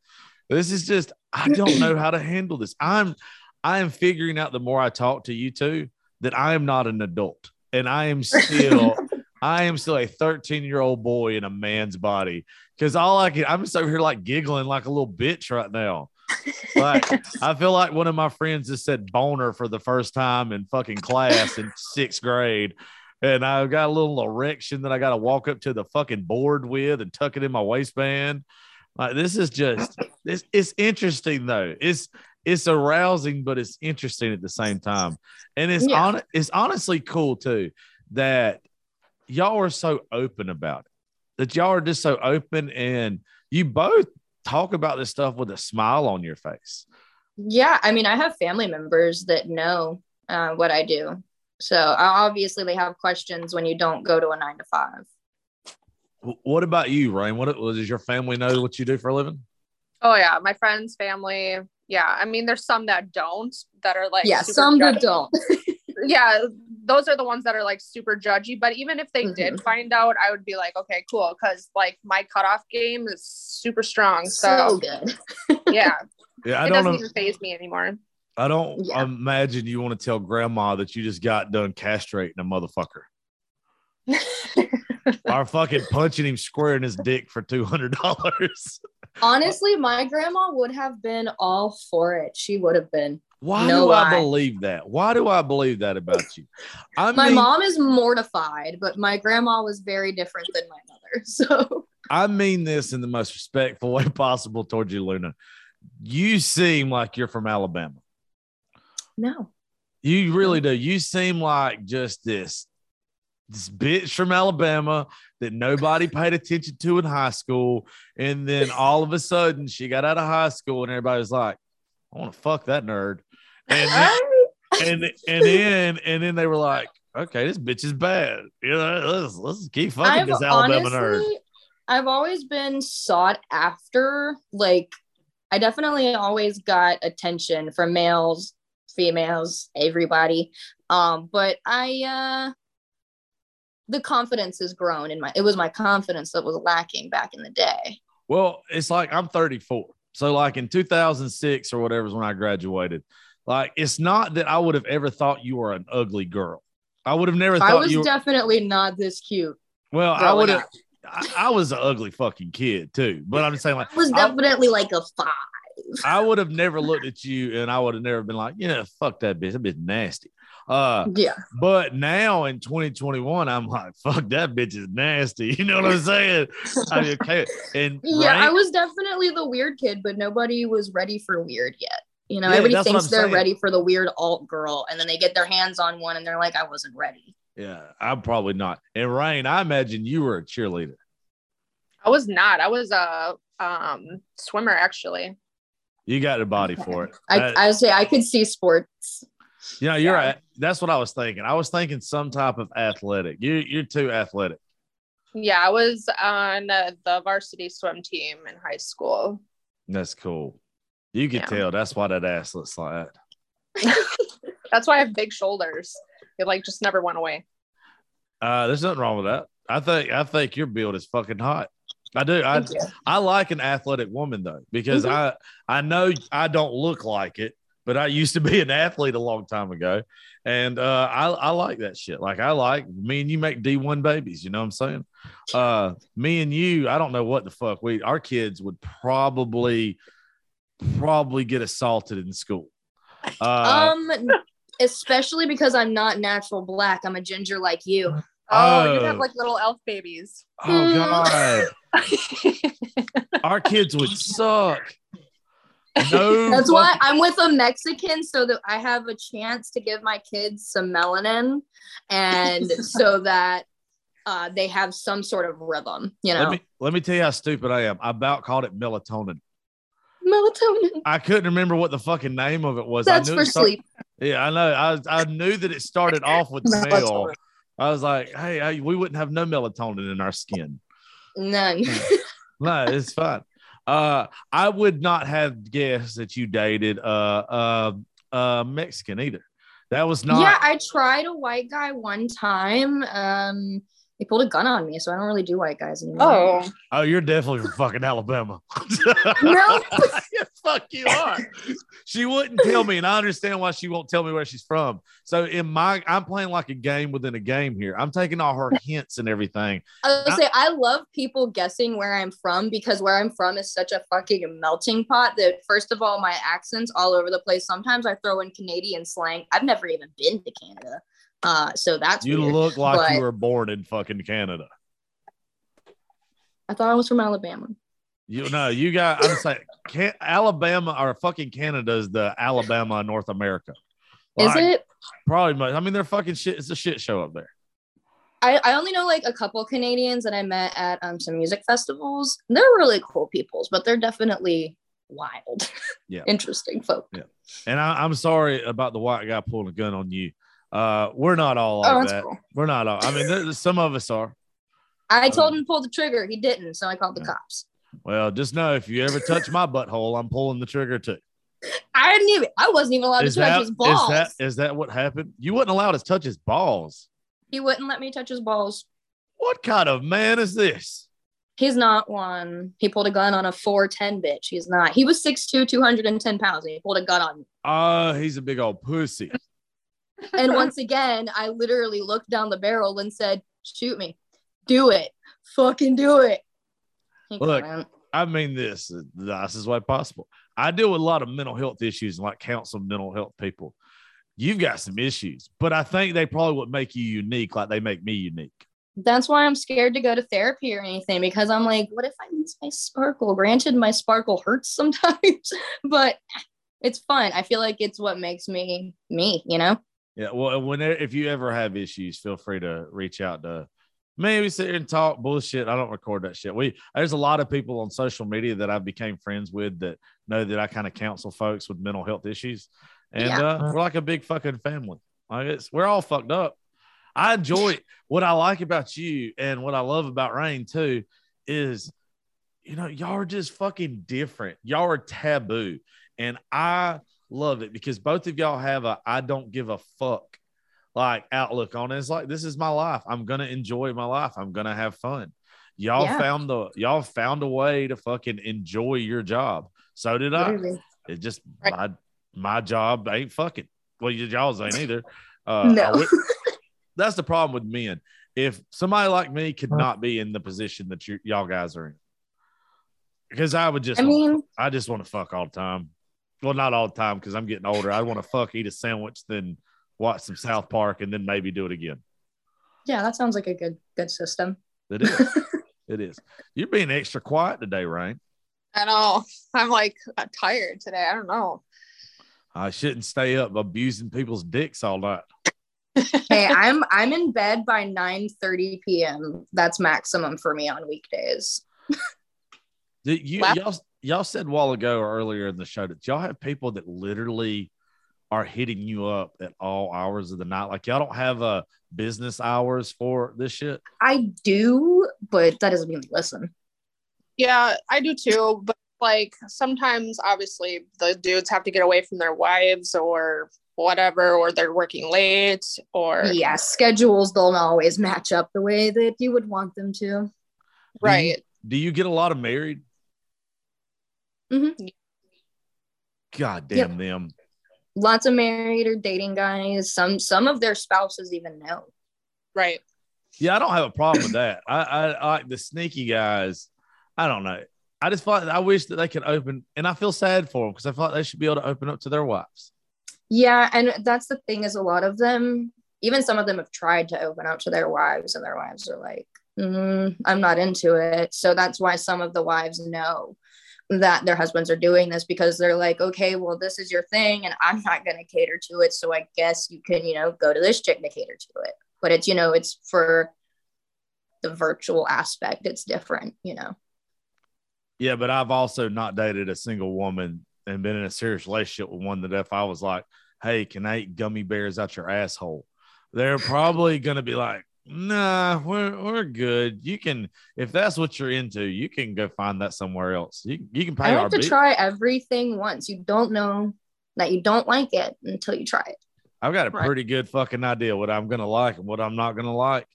This is just I don't know how to handle this. I'm I am figuring out the more I talk to you two that I am not an adult and I am <laughs> still I am still a 13 year old boy in a man's body because all I can I'm just over here like giggling like a little bitch right now. Like <laughs> I feel like one of my friends just said boner for the first time in fucking class in <laughs> sixth grade. And I've got a little erection that I got to walk up to the fucking board with and tuck it in my waistband. Like this is just this it's interesting though. It's it's arousing, but it's interesting at the same time. And it's Yeah. on it's honestly cool too that y'all are so open about it. That y'all are just so open and you both talk about this stuff with a smile on your face. Yeah, I mean, I have family members that know uh, what I do. So obviously, they have questions when you don't go to a nine to five. What about you, Rain? What does your family know what you do for a living? Oh yeah, my friends, family. Yeah, I mean, there's some that don't that are like yeah, super some that don't. <laughs> Yeah, those are the ones that are like super judgy. But even if they Mhm. did find out, I would be like, okay, cool, because like my cutoff game is super strong. so So, good. <laughs> yeah, Yeah, I it don't doesn't know. even phase me anymore. I don't Yeah. imagine you want to tell grandma that you just got done castrating a motherfucker <laughs> or fucking punching him square in his dick for two hundred dollars. Honestly, my grandma would have been all for it. She would have been. Why No do I believe that? Why do I believe that about you? I My mean, mom is mortified, but my grandma was very different than my mother. <laughs> So I mean this in the most respectful way possible towards you, Luna. You seem like you're from Alabama. no. You really do. You seem like just this this bitch from Alabama that nobody <laughs> paid attention to in high school, and then <laughs> all of a sudden she got out of high school and everybody was like, "I want to fuck that nerd," and then, and and then and then they were like, okay, this bitch is bad. You know, let's let's keep fucking I've this Alabama nerd. I've always been sought after. Like, I definitely always got attention from males, females, everybody. Um, but I, uh, the confidence has grown in my. It was my confidence that was lacking back in the day. Well, it's like I'm 34. So like in 2006 or whatever is when I graduated. Like it's not that I would have ever thought you were an ugly girl. I would have never thought I was were, definitely not this cute. well, I would have. I, I was an ugly fucking kid too. But I'm just saying like I was I- definitely like a five. I would have never looked at you and I would have never been like, yeah, fuck that bitch. That bitch nasty. Uh, Yeah. but now in 2021, I'm like, fuck that bitch is nasty. <laughs> You know what I'm saying? I mean, okay. And <laughs> Yeah, I was definitely the weird kid, but nobody was ready for weird yet. You know, Yeah, everybody thinks they're saying. ready for the weird alt girl, and then they get their hands on one and they're like, I wasn't ready. yeah, I'm probably not. And Ryan, I imagine you were a cheerleader. I was not. I was a um swimmer actually. You got a body Okay. for it. I, Uh, I say I could see sports. you know, you're yeah. right. That's what I was thinking. I was thinking some type of athletic. You, you're too athletic. Yeah, I was on uh, the varsity swim team in high school. That's cool. You can Yeah. tell. That's why that ass looks like that. <laughs> That's why I have big shoulders. It like just never went away. Uh, there's nothing wrong with that. I think I think your build is fucking hot. I do. I I like an athletic woman though because Mhm. I I know I don't look like it, but I used to be an athlete a long time ago, and uh, I I like that shit. Like I like me and you make D one babies. You know what I'm saying? Uh, me and you, I don't know what the fuck we our kids would probably probably get assaulted in school. <laughs> Uh, um, especially because I'm not natural black. I'm a ginger like you. Oh, you'd have Oh. like little elf babies. oh god, <laughs> our kids would suck. No, That's why I'm with a Mexican so that I have a chance to give my kids some melanin and <laughs> so that uh, they have some sort of rhythm, you know. Let me let me tell you how stupid I am. I about called it melatonin. Melatonin. I couldn't remember what the fucking name of it was. That's I knew for it start- sleep. Yeah, I know. I I knew that it started off with male. <laughs> Melatonin. I was like, hey, I, we wouldn't have no melatonin in our skin. None. <laughs> No, it's fine. Uh, I would not have guessed that you dated uh uh uh Mexican either. That was not. yeah, I tried a white guy one time. Um, he pulled a gun on me, so I don't really do white guys anymore. Oh, Oh, you're definitely from fucking Alabama. <laughs> No. fuck you are. She wouldn't tell me, and I understand why she won't tell me where she's from. So in my, I'm playing like a game within a game here. I'm taking all her hints and everything. I was gonna say I love people guessing where I'm from because where I'm from is such a fucking melting pot that first of all my accents all over the place. Sometimes I throw in Canadian slang. I've never even been to Canada, uh, so that's You weird. look like you were born in fucking Canada. I thought I was from Alabama. You know, you got. I'm saying, can, Alabama or fucking Canada is the Alabama North America. Is it? Probably. much- I mean, they're fucking shit. It's a shit show up there. I, I only know like a couple Canadians that I met at um, some music festivals. They're really cool peoples, but they're definitely wild. <laughs> Yeah. Interesting folk. Yeah, And I, I'm sorry about the white guy pulling a gun on you. Uh, we're not all like oh, that. cool. We're not all. I mean, there, some of us are. I told him to pull the trigger. He didn't, so I called the cops. Well, just know if you ever touch my butthole, I'm pulling the trigger too. I didn't even. I wasn't even allowed Is to touch that, his balls. is that is that what happened? You wasn't allowed to touch his balls. He wouldn't let me touch his balls. What kind of man is this? He's not one. He pulled a gun on a 410 bitch. He's not. He was 6'2, 210 pounds, and he pulled a gun on me. Oh, he's a big old pussy. And <laughs> once again, I literally looked down the barrel and said, Shoot me. Do it. Fucking do it. He Look, couldn't. I mean this the nicest way possible. I deal with a lot of mental health issues and like counsel mental health people. You've got some issues, but I think they probably would make you unique, like they make me unique. That's why I'm scared to go to therapy or anything because I'm like, what if I lose my sparkle? Granted, my sparkle hurts <laughs> sometimes, but it's fun. I feel like it's what makes me me, you know? Yeah. Well, when if you ever have issues, feel free to reach out to maybe sit here and talk bullshit. I don't record that shit. We there's a lot of people on social media that I became friends with that know that I kind of counsel folks with mental health issues. and Yeah. uh, we're like a big fucking family. Like it's we're all fucked up. I enjoy it. What I like about you and what I love about Rain too is, you know, y'all are just fucking different. Y'all are taboo, and I love it because both of y'all have a I don't give a fuck like outlook on it. It's like this is my life. I'm gonna enjoy my life. I'm gonna have fun. Y'all Yeah. found the y'all found a way to fucking enjoy your job. So did I. Literally. It just Right. my my job ain't fucking. Well, y- y'all's ain't <laughs> either. Uh, No. I would- that's the problem with men. If somebody like me could not be in the position that you y'all guys are in, because I would just, I mean, I just want to fuck all the time. Well, not all the time because I'm getting older. I want to fuck, eat a sandwich, then watch some South Park, and then maybe do it again. yeah, that sounds like a good good system. It is. <laughs> it is. You're being extra quiet today, Rain. I know. I'm like I'm tired today. I don't know. I shouldn't stay up abusing people's dicks all night. <laughs> hey, I'm I'm in bed by 9 30 p.m. That's maximum for me on weekdays. Did you y'all y'all said a while ago or earlier in the show that y'all have people that literally are hitting you up at all hours of the night? Like y'all don't have a business hours for this shit. I do, but that doesn't mean listen. Yeah, I do too. But like sometimes, obviously, the dudes have to get away from their wives or whatever, or they're working late, or Yeah, schedules don't always match up the way that you would want them to. Do you- right. Do you get a lot of married? Mhm. God damn Yep. them. Lots of married or dating guys. Some some of their spouses even know. Right. Yeah, I don't have a problem with that. I, I, I like the sneaky guys. I don't know. I just thought I wish that they could open, and I feel sad for them because I feel like they should be able to open up to their wives. Yeah, and that's the thing is a lot of them, even some of them have tried to open up to their wives, and their wives are like, "Mm, "I'm not into it." So that's why some of the wives know that their husbands are doing this because they're like, "Okay, well, this is your thing, and I'm not going to cater to it. So I guess you can, you know, go to this chick to cater to it." But it's you know, it's for the virtual aspect. It's different, you know. Yeah, but I've also not dated a single woman and been in a serious relationship with one that if I was like, hey, can I eat gummy bears out your asshole? They're probably gonna be like, nah, we're we're good. You can if that's what you're into, you can go find that somewhere else. You you can pay I like to bill. try everything once. You don't know that you don't like it until you try it. I've got a Right. pretty good fucking idea what I'm gonna like and what I'm not gonna like.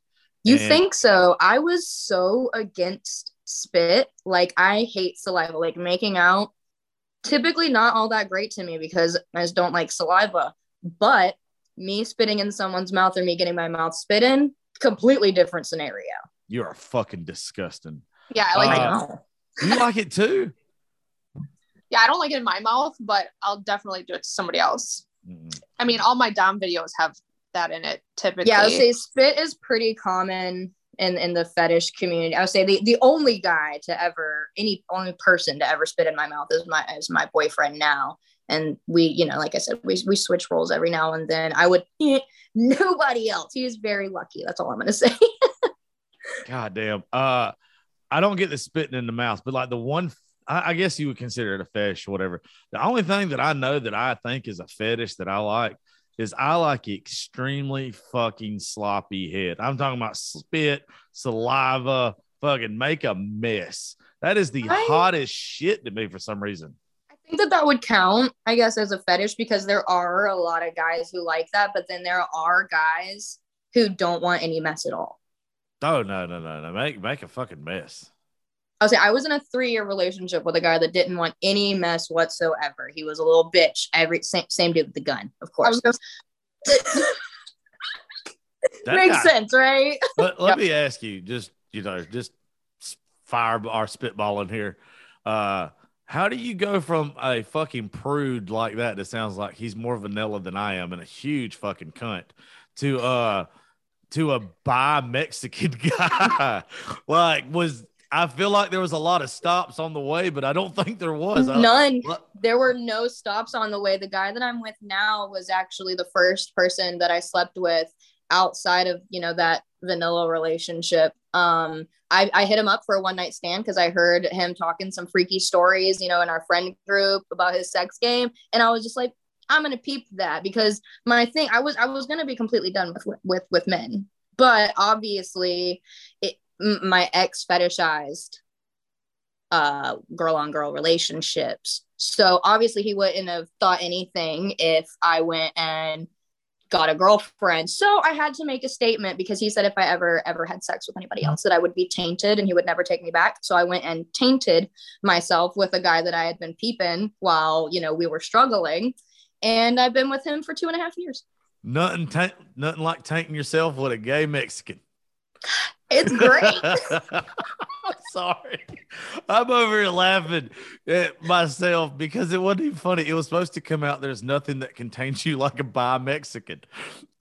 You And- think so? I was so against spit. Like I hate saliva. Like making out, typically not all that great to me because I just don't like saliva. But me spitting in someone's mouth or me getting my mouth spit in, completely different scenario. You are a fucking disgusting. Yeah, I like Uh, it. You like it too? <laughs> Yeah, I don't like it in my mouth, but I'll definitely do it to somebody else. Mm-mm. I mean, all my Dom videos have that in it typically. Yeah, I would say spit is pretty common in in the fetish community. I would say the the only guy to ever any only person to ever spit in my mouth is my is my boyfriend now. And we, you know, like I said, we we switch roles every now and then. I would <laughs> nobody else. He is very lucky. That's all I'm gonna <laughs> say. God damn. Uh, I don't get the spitting in the mouth, but like the one, I, I guess you would consider it a fetish or whatever. The only thing that I know that I think is a fetish that I like is I like extremely fucking sloppy head. I'm talking about spit, saliva, fucking make a mess. That is the hottest shit to me for some reason. I think that that would count, I guess, as a fetish because there are a lot of guys who like that, but then there are guys who don't want any mess at all. Oh no, no, no, no. Make make a fucking mess. I'll say I was in a three year relationship with a guy that didn't want any mess whatsoever. He was a little bitch. Every same, same dude with the gun, of course. gonna <laughs> Makes guy- sense, right? <laughs> let, let Yep. me ask you, just you know, just fire our spitballing here. Uh, how do you go from a fucking prude like that that sounds like he's more vanilla than I am and a huge fucking cunt to uh to a bi Mexican <laughs> guy? like, was I feel like there was a lot of stops on the way, but I don't think there was. None. There were no stops on the way. The guy that I'm with now was actually the first person that I slept with outside of you know that vanilla relationship. Um, I, I hit him up for a one night stand because I heard him talking some freaky stories, you know, in our friend group about his sex game, and I was just like, I'm gonna peep that because my thing I was I was gonna be completely done with with with men, but obviously it my ex fetishized uh girl on girl relationships. So obviously he wouldn't have thought anything if I went and got a girlfriend. So I had to make a statement because he said if I ever ever had sex with anybody mm-hmm. else that I would be tainted and he would never take me back. So I went and tainted myself with a guy that I had been peeping while, you know, we were struggling. And I've been with him for two and a half years. Nothing ta- nothing like tainting yourself with a gay Mexican. It's great. <laughs> Sorry. I'm over here laughing at myself because it wasn't even funny. It was supposed to come out there's nothing that contains you like a bi Mexican.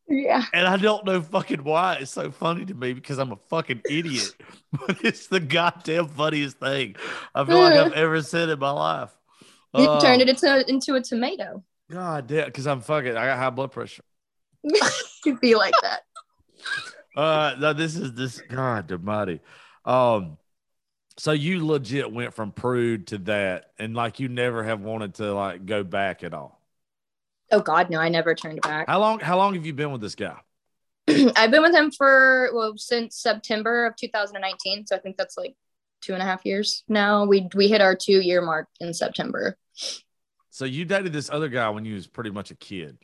yeah. And I don't know fucking why. It's so funny to me because I'm a fucking idiot. <laughs> But it's the goddamn funniest thing I feel like I've <laughs> ever said in my life. You Uh, turned it into into a tomato. God damn, because I'm fucking I got high blood pressure. You'd be like that. Uh no, this is this God almighty. Um so you legit went from prude to that and like you never have wanted to like go back at all. Oh God, no! I never turned back. How long how long have you been with this guy? <clears throat> I've been with him for well since September of 2019, so I think that's like two and a half years now. We we hit our two year mark in September. So you dated this other guy when you was pretty much a kid.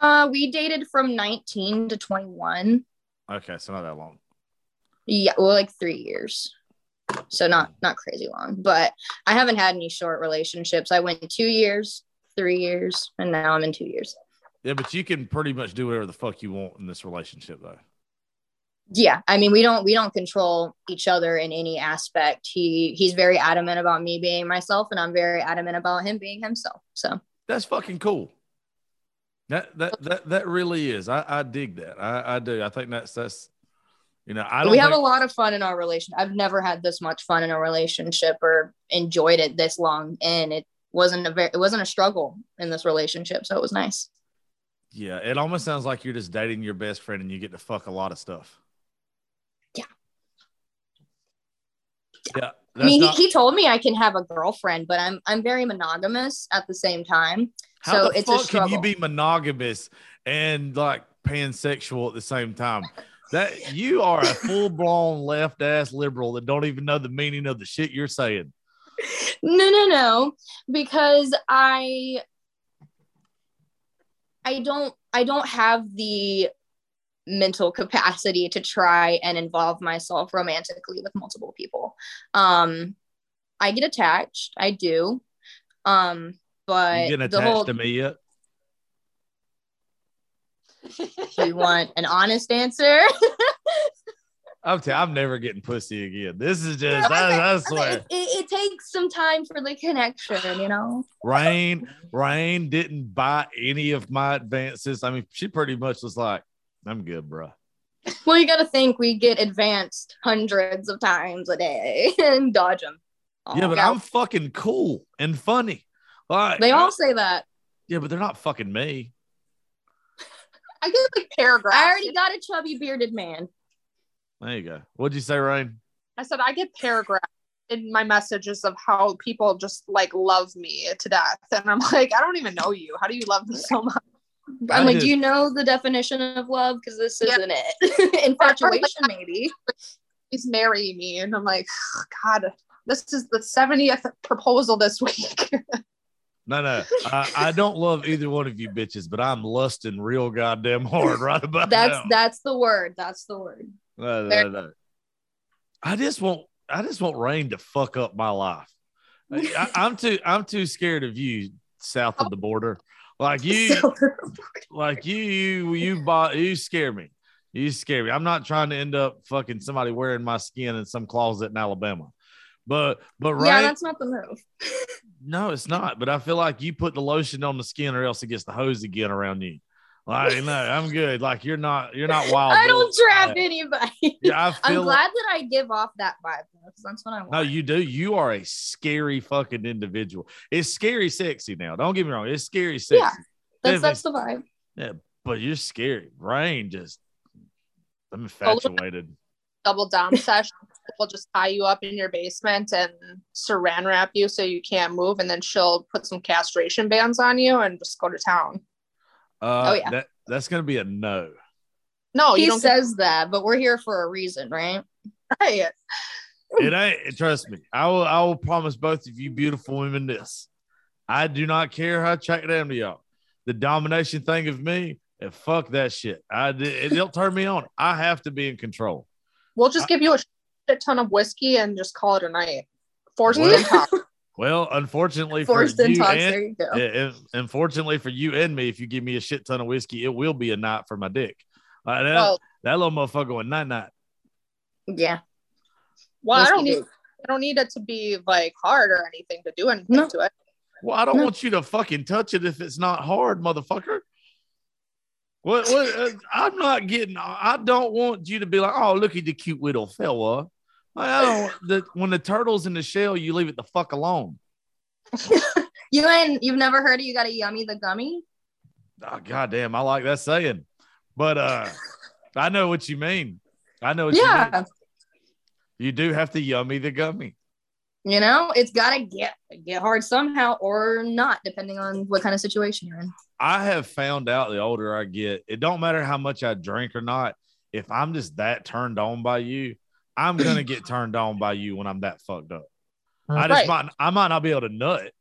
Uh, we dated from 19 to 21. Okay, so not that long. Yeah, well, like three years. So not mm. not crazy long, but I haven't had any short relationships. I went two years, three years, and now I'm in two years. Yeah, but you can pretty much do whatever the fuck you want in this relationship though. yeah i mean we don't we don't control each other in any aspect he he's very adamant about me being myself and i'm very adamant about him being himself so That's fucking cool. That that that that really is. I, I dig that. I, I do. I think that's that's you know, I don't we have think- a lot of fun in our relation i've never had this much fun in a relationship or enjoyed it this long and it wasn't a very it wasn't a struggle in this relationship so it was nice Yeah, it almost sounds like you're just dating your best friend and you get to fuck a lot of stuff. Yeah. Yeah. i mean not- he, he told me i can have a girlfriend but i'm i'm very monogamous at the same time how so the it's fuck can you be monogamous and like pansexual at the same time? That you are a full blown left <laughs> ass liberal that don't even know the meaning of the shit you're saying. no no no because i i don't i don't have the mental capacity to try and involve myself romantically with multiple people um i get attached i do um but you getting attached whole to me yet? you want an honest answer <laughs> I'm, t- I'm never getting pussy again. This is just, I, I swear. it, it, it takes some time for the connection you know Rain, Rain didn't buy any of my advances. I mean, she pretty much was like, I'm good, bro. well you got to think we get advanced hundreds of times a day <laughs> and dodge them yeah, oh, but I'm fucking cool and funny. Like, They all say that. yeah, but they're not fucking me. <laughs> I get like paragraphs. I already got a chubby bearded man. There you go. What'd you say, Ryan? I said I get paragraphs in my messages of how people just like love me to death, and I'm <laughs> like, I don't even know you. How do you love me so much? I I'm like, did- do you know the definition of love? Because this Yeah. isn't it. <laughs> Infatuation, maybe. Please marry me, and I'm like, <sighs> God, this is the 70th proposal this week. No, no. I, I don't love either one of you bitches, but I'm lusting real goddamn hard right about <laughs> That's now. that's the word. That's the word. No, no, no. I just want I just want Rain to fuck up my life. I, <laughs> I'm too I'm too scared of you south of the border. Like you like you you you bought you scare me. You scare me. I'm not trying to end up fucking somebody wearing my skin in some closet in Alabama. But but Rain Yeah, that's not the move. <laughs> no, it's not. But I feel like you put the lotion on the skin, or else it gets the hose again around you. Like, no, I'm good. Like you're not, you're not wild. I don't trap anybody. Yeah, I <laughs> I'm feel. glad that I give off that vibe because that's what I want. no, you do. You are a scary fucking individual. It's scary, sexy. Now, don't get me wrong. It's scary, sexy. Yeah. that's that's the vibe. Yeah, but you're scary. Rain just. I'm infatuated. Double down session. Will just tie you up in your basement and saran wrap you so you can't move, and then she'll put some castration bands on you and just go to town. Uh, Oh, yeah. that, that's gonna be a no. No, you he don't get says that, but we're here for a reason, right? right. It ain't. Trust me. I will. I will promise both of you beautiful women this. I do not care how I check it am to y'all. The domination thing of me, and fuck that shit. I it, it'll turn me on. I have to be in control. We'll just give you a shit ton of whiskey and just call it a night. Forced Well- in top. <laughs> <laughs> Well, unfortunately Forced for in you and, There you go. Yeah, and unfortunately for you and me, if you give me a shit ton of whiskey, it will be a night for my dick. Uh, that, Well, that little motherfucker going night night. Yeah. well, I don't need dick. I don't need it to be like hard or anything to do anything No. to it. Well, I don't No. want you to fucking touch it if it's not hard, motherfucker. What? What? Uh, I'm not getting. I don't want you to be like, oh, look at the cute little fella. Don't. The, when the turtle's in the shell, you leave it the fuck alone. <laughs> You ain't you've never heard of you got a yummy the gummy? Oh, goddamn, I like that saying, but uh, I know what you mean. I know what you mean. Yeah. You do have to yummy the gummy. You know, it's gotta get get hard somehow or not, depending on what kind of situation you're in. I have found out the older I get, it don't matter how much I drink or not. If I'm just that turned on by you, I'm gonna get turned on by you when I'm that fucked up. Mm-hmm. I just Right. might I might not be able to nut,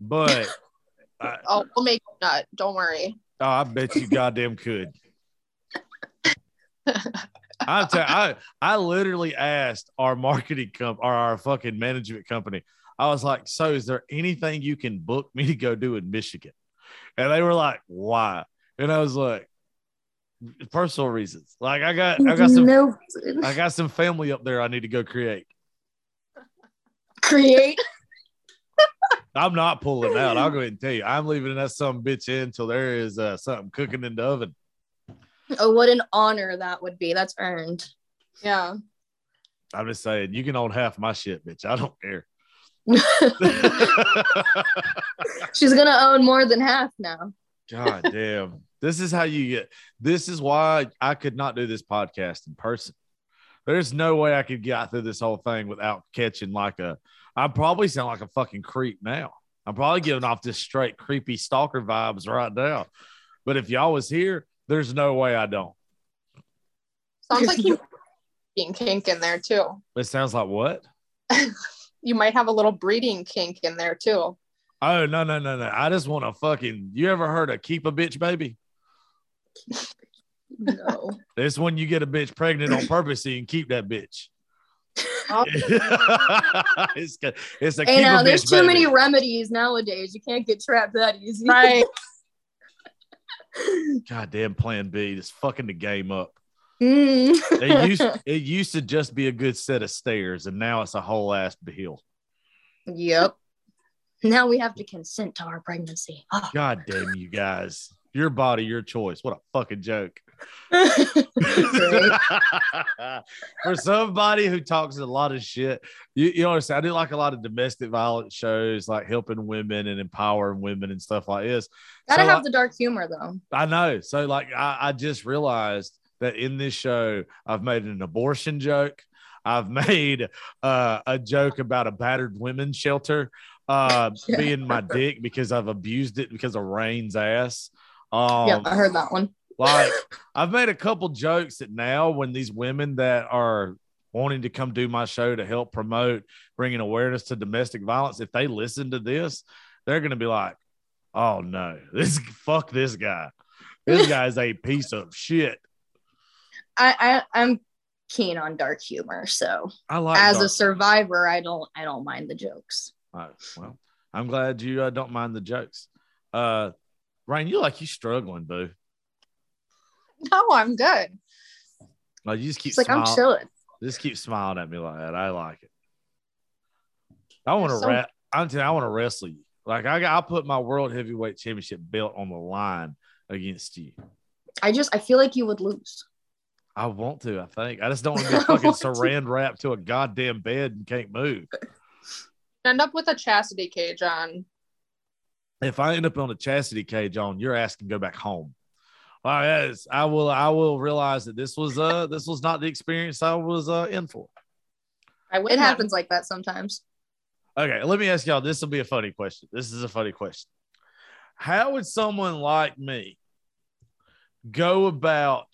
but <laughs> I, Oh, we'll make you nut. Don't worry. oh, I bet you goddamn could. <laughs> I tell I I literally asked our marketing comp or our fucking management company. I was like, so is there anything you can book me to go do in Michigan? And they were like, why? And I was like, personal reasons. Like I got I got <laughs> some no I got some family up there I need to go create. create. <laughs> I'm not pulling out. I'll go ahead and tell you. I'm leaving that some bitch in until there is uh, something cooking in the oven. Oh, what an honor that would be. That's earned. Yeah. I'm just saying, you can own half my shit, bitch. I don't care. <laughs> She's gonna own more than half now. God damn. This is how you get. This is why I could not do this podcast in person. There's no way I could get through this whole thing without catching like a. I probably sound like a fucking creep now. I'm probably giving off this straight creepy stalker vibes right now. But if y'all was here, there's no way I don't. Sounds like you <laughs> being kink in there too. It sounds like what? <laughs> You might have a little breeding kink in there too. Oh no no no no! I just want to fucking. You ever heard of keep a bitch baby? No. <laughs> This when you get a bitch pregnant on purpose, so you can keep that bitch. <laughs> It's a, it's a Hey keep now, a there's bitch too baby. many remedies nowadays. You can't get trapped that easy. Right. <laughs> Goddamn Plan B, just fucking the game up. Mm. It used it used to just be a good set of stairs, and now it's a whole ass hill. yep. Now we have to consent to our pregnancy. Oh. God damn you guys. Your body, your choice. What a fucking joke. <laughs> For somebody who talks a lot of shit, you, you understand. I do like a lot of domestic violence shows, like helping women and empowering women and stuff like this. Gotta So, have like, the dark humor though. I know. So, like, I, I just realized that in this show, I've made an abortion joke. I've <laughs> made uh, a joke about a battered women's shelter uh, <laughs> Yeah. being my dick because I've abused it because of Rain's ass. Um, yeah, I heard that one. like <laughs> I've made a couple jokes that now when these women that are wanting to come do my show to help promote bringing awareness to domestic violence, if they listen to this, they're gonna be like, "Oh no, <laughs> this fuck this guy. This guy's a piece of shit." I, I I'm keen on dark humor, so I like as a survivor, I don't I don't mind the jokes. Right, well, I'm glad you uh, don't mind the jokes. Uh, Rain, you like you struggling, boo. No, I'm good. Like you just keep It's like smiling. I'm chilling. Just keep smiling at me like that. I like it. I want to so-. I'm telling you, I want to wrestle you. Like I got, I'll put my world heavyweight championship belt on the line against you. I just I feel like you would lose. I want to. I think I just don't <laughs> want to be fucking saran wrapped to a goddamn bed and can't move. End up with a chastity cage on. If I end up on a chastity cage on, your ass can go back home. All right, yes, I will. I will realize that this was uh this was not the experience I was uh in for. I. It happens like that sometimes. Okay, let me ask y'all. This will be a funny question. This is a funny question. How would someone like me go about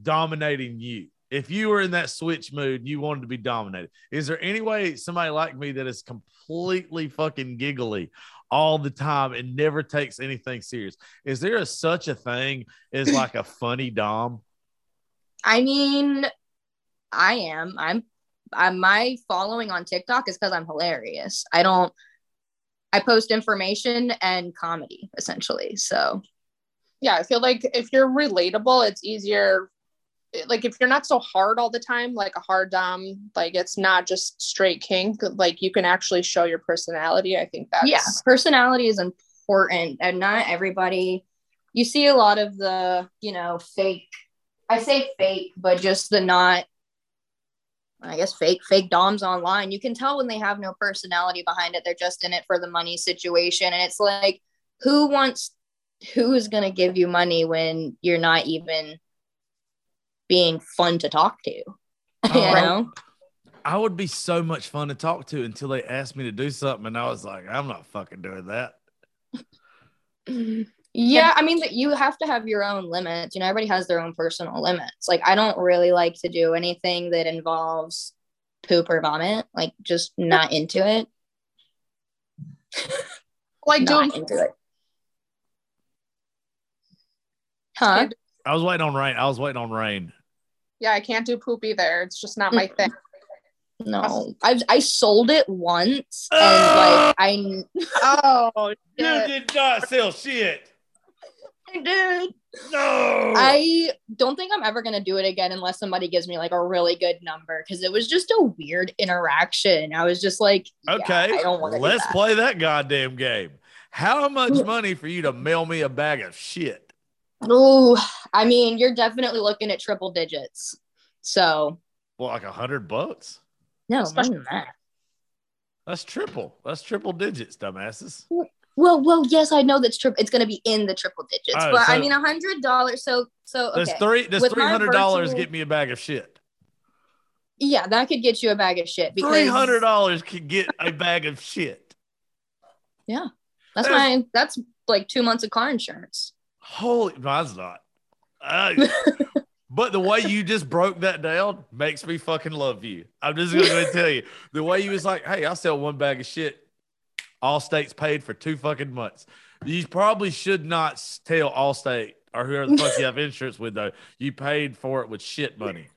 dominating you? If you were in that switch mood, you wanted to be dominated. Is there any way somebody like me that is completely fucking giggly all the time and never takes anything serious? Is there a, such a thing as <laughs> like a funny dom? I mean, I am. I'm. I'm my following on TikTok is because I'm hilarious. I don't. I post information and comedy essentially. So yeah, I feel like if you're relatable, it's easier. Eh, like if you're not so hard all the time, like a hard dom, like it's not just straight kink. Like you can actually show your personality. I think that yeah, personality is important, and not everybody. You see a lot of the you know fake. I say fake, but just the not I guess fake fake doms online. You can tell when they have no personality behind it. They're just in it for the money situation. And it's like, who wants who is gonna give you money when you're not even being fun to talk to? <laughs> you Oh. know? I would be so much fun to talk to until they asked me to do something, and I was like, I'm not fucking doing that. <laughs> Yeah, I mean that you have to have your own limits. You know, everybody has their own personal limits. Like I don't really like to do anything that involves poop or vomit. Like just not into it. <laughs> like not doing into it. Huh? I was waiting on rain. I was waiting on rain. Yeah, I can't do poop either. It's just not my thing. No. I I sold it once and like I Oh, <laughs> You shit. did not sell shit. dude. No. I don't think I'm ever gonna do it again unless somebody gives me like a really good number because it was just a weird interaction. I was just like, yeah, okay. I don't want to. Let's play that goddamn game. How much mm. money for you to mail me a bag of shit? Oh, I mean, you're definitely looking at triple digits. So Well, like a hundred bucks. no, more Especially- than that. That's triple. That's triple digits, dumbasses. Well, well, yes, I know that's triple. It's going to be in the triple digits, Oh, but I mean, a hundred dollars. So, so Does okay, three does With three my hundred dollars virtual- get me a bag of shit? yeah, that could get you a bag of shit. Because Three hundred dollars could get a bag of shit. That's That's- my. That's like two months of car insurance. Holy, mine's not. <laughs> But the way you just broke that down makes me fucking love you. I'm just gonna tell you the way you was like, "Hey, I'll sell one bag of shit." Allstate's paid for two fucking months. You probably should not tell Allstate or whoever the fuck you have insurance with though. You paid for it with shit money.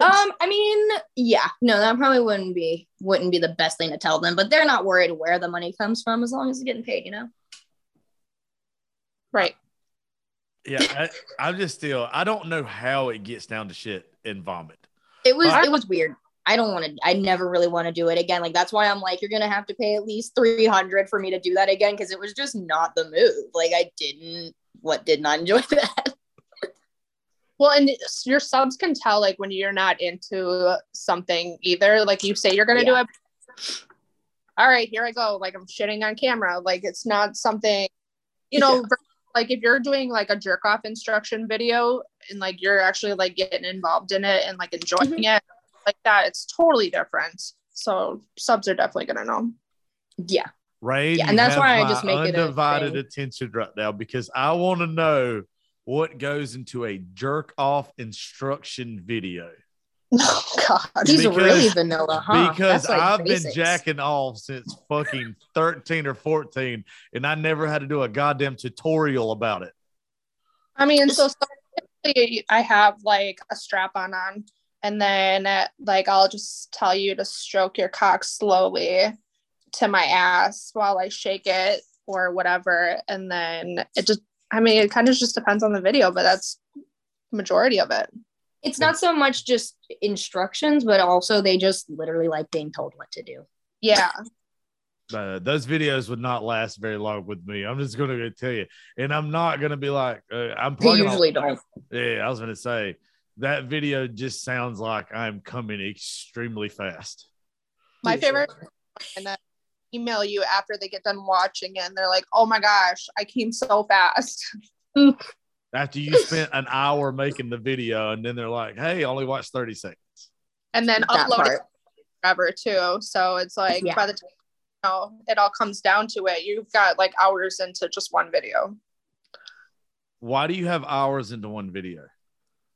Um, I mean, yeah, no, that probably wouldn't be wouldn't be the best thing to tell them, but they're not worried where the money comes from as long as it's getting paid, you know. right. Yeah, I, I'm just still. I don't know how it gets down to shit and vomit. It was I- it was weird. I don't want to. I never really want to do it again. Like that's why I'm like, you're gonna have to pay at least three hundred for me to do that again because it was just not the move. Like I didn't. What did not enjoy <laughs> that. Well, and your subs can tell like when you're not into something either. Like you say you're gonna do it. All right, here I go. Like I'm shitting on camera. Like it's not something, you know, ver- like if you're doing like a jerk off instruction video and like you're actually like getting involved in it and like enjoying mm-hmm. it like that, it's totally different. So subs are definitely gonna know. Yeah. Rain, Yeah, you and that's why I just make it a undivided thing. attention right now because I want to know what goes into a jerk off instruction video. <laughs> Oh God. He's Because- really vanilla, huh? because like I've basics. been jacking off since fucking 13 or 14 and I never had to do a goddamn tutorial about it. I mean, so typically I have like a strap on on, and then uh, like I'll just tell you to stroke your cock slowly to my ass while I shake it or whatever, and then it just. I mean, it kind of just depends on the video, but that's the majority of it. It's not so much just instructions, but also they just literally like being told what to do. Yeah, <laughs> Uh, those videos would not last very long with me. I'm just going to tell you. And I'm not going to be like, uh, I'm They probably gonna- usually don't. Yeah, I was going to say that video just sounds like I'm coming extremely fast. my favorite, and then email you after they get done watching it, and they're like, "Oh my gosh, I came so fast." <laughs> After you spent an hour making the video, and then they're like, hey, only watch 30 seconds. And then That upload it part. forever too. So it's like Yeah. by the time you know, it all comes down to it, you've got like hours into just one video. Why do you have hours into one video?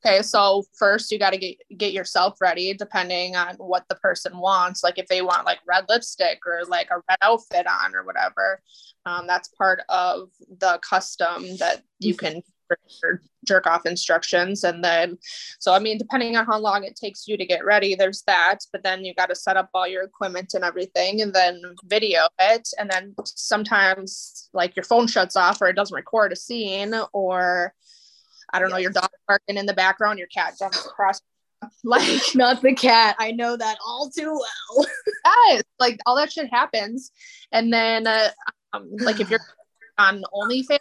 Okay, so first you got to get get yourself ready, depending on what the person wants. Like if they want like red lipstick or like a red outfit on or whatever, um, that's part of the custom that you can jerk off instructions. And then, so I mean, depending on how long it takes you to get ready, there's that. But then you got to set up all your equipment and everything, and then video it. And then sometimes like your phone shuts off or it doesn't record a scene or I don't know, your dog barking in the background, your cat jumps across. <laughs> Like, Not the cat. I know that all too well. <laughs> yes, like all that shit happens. And then, uh, um, like, if you're on OnlyFans,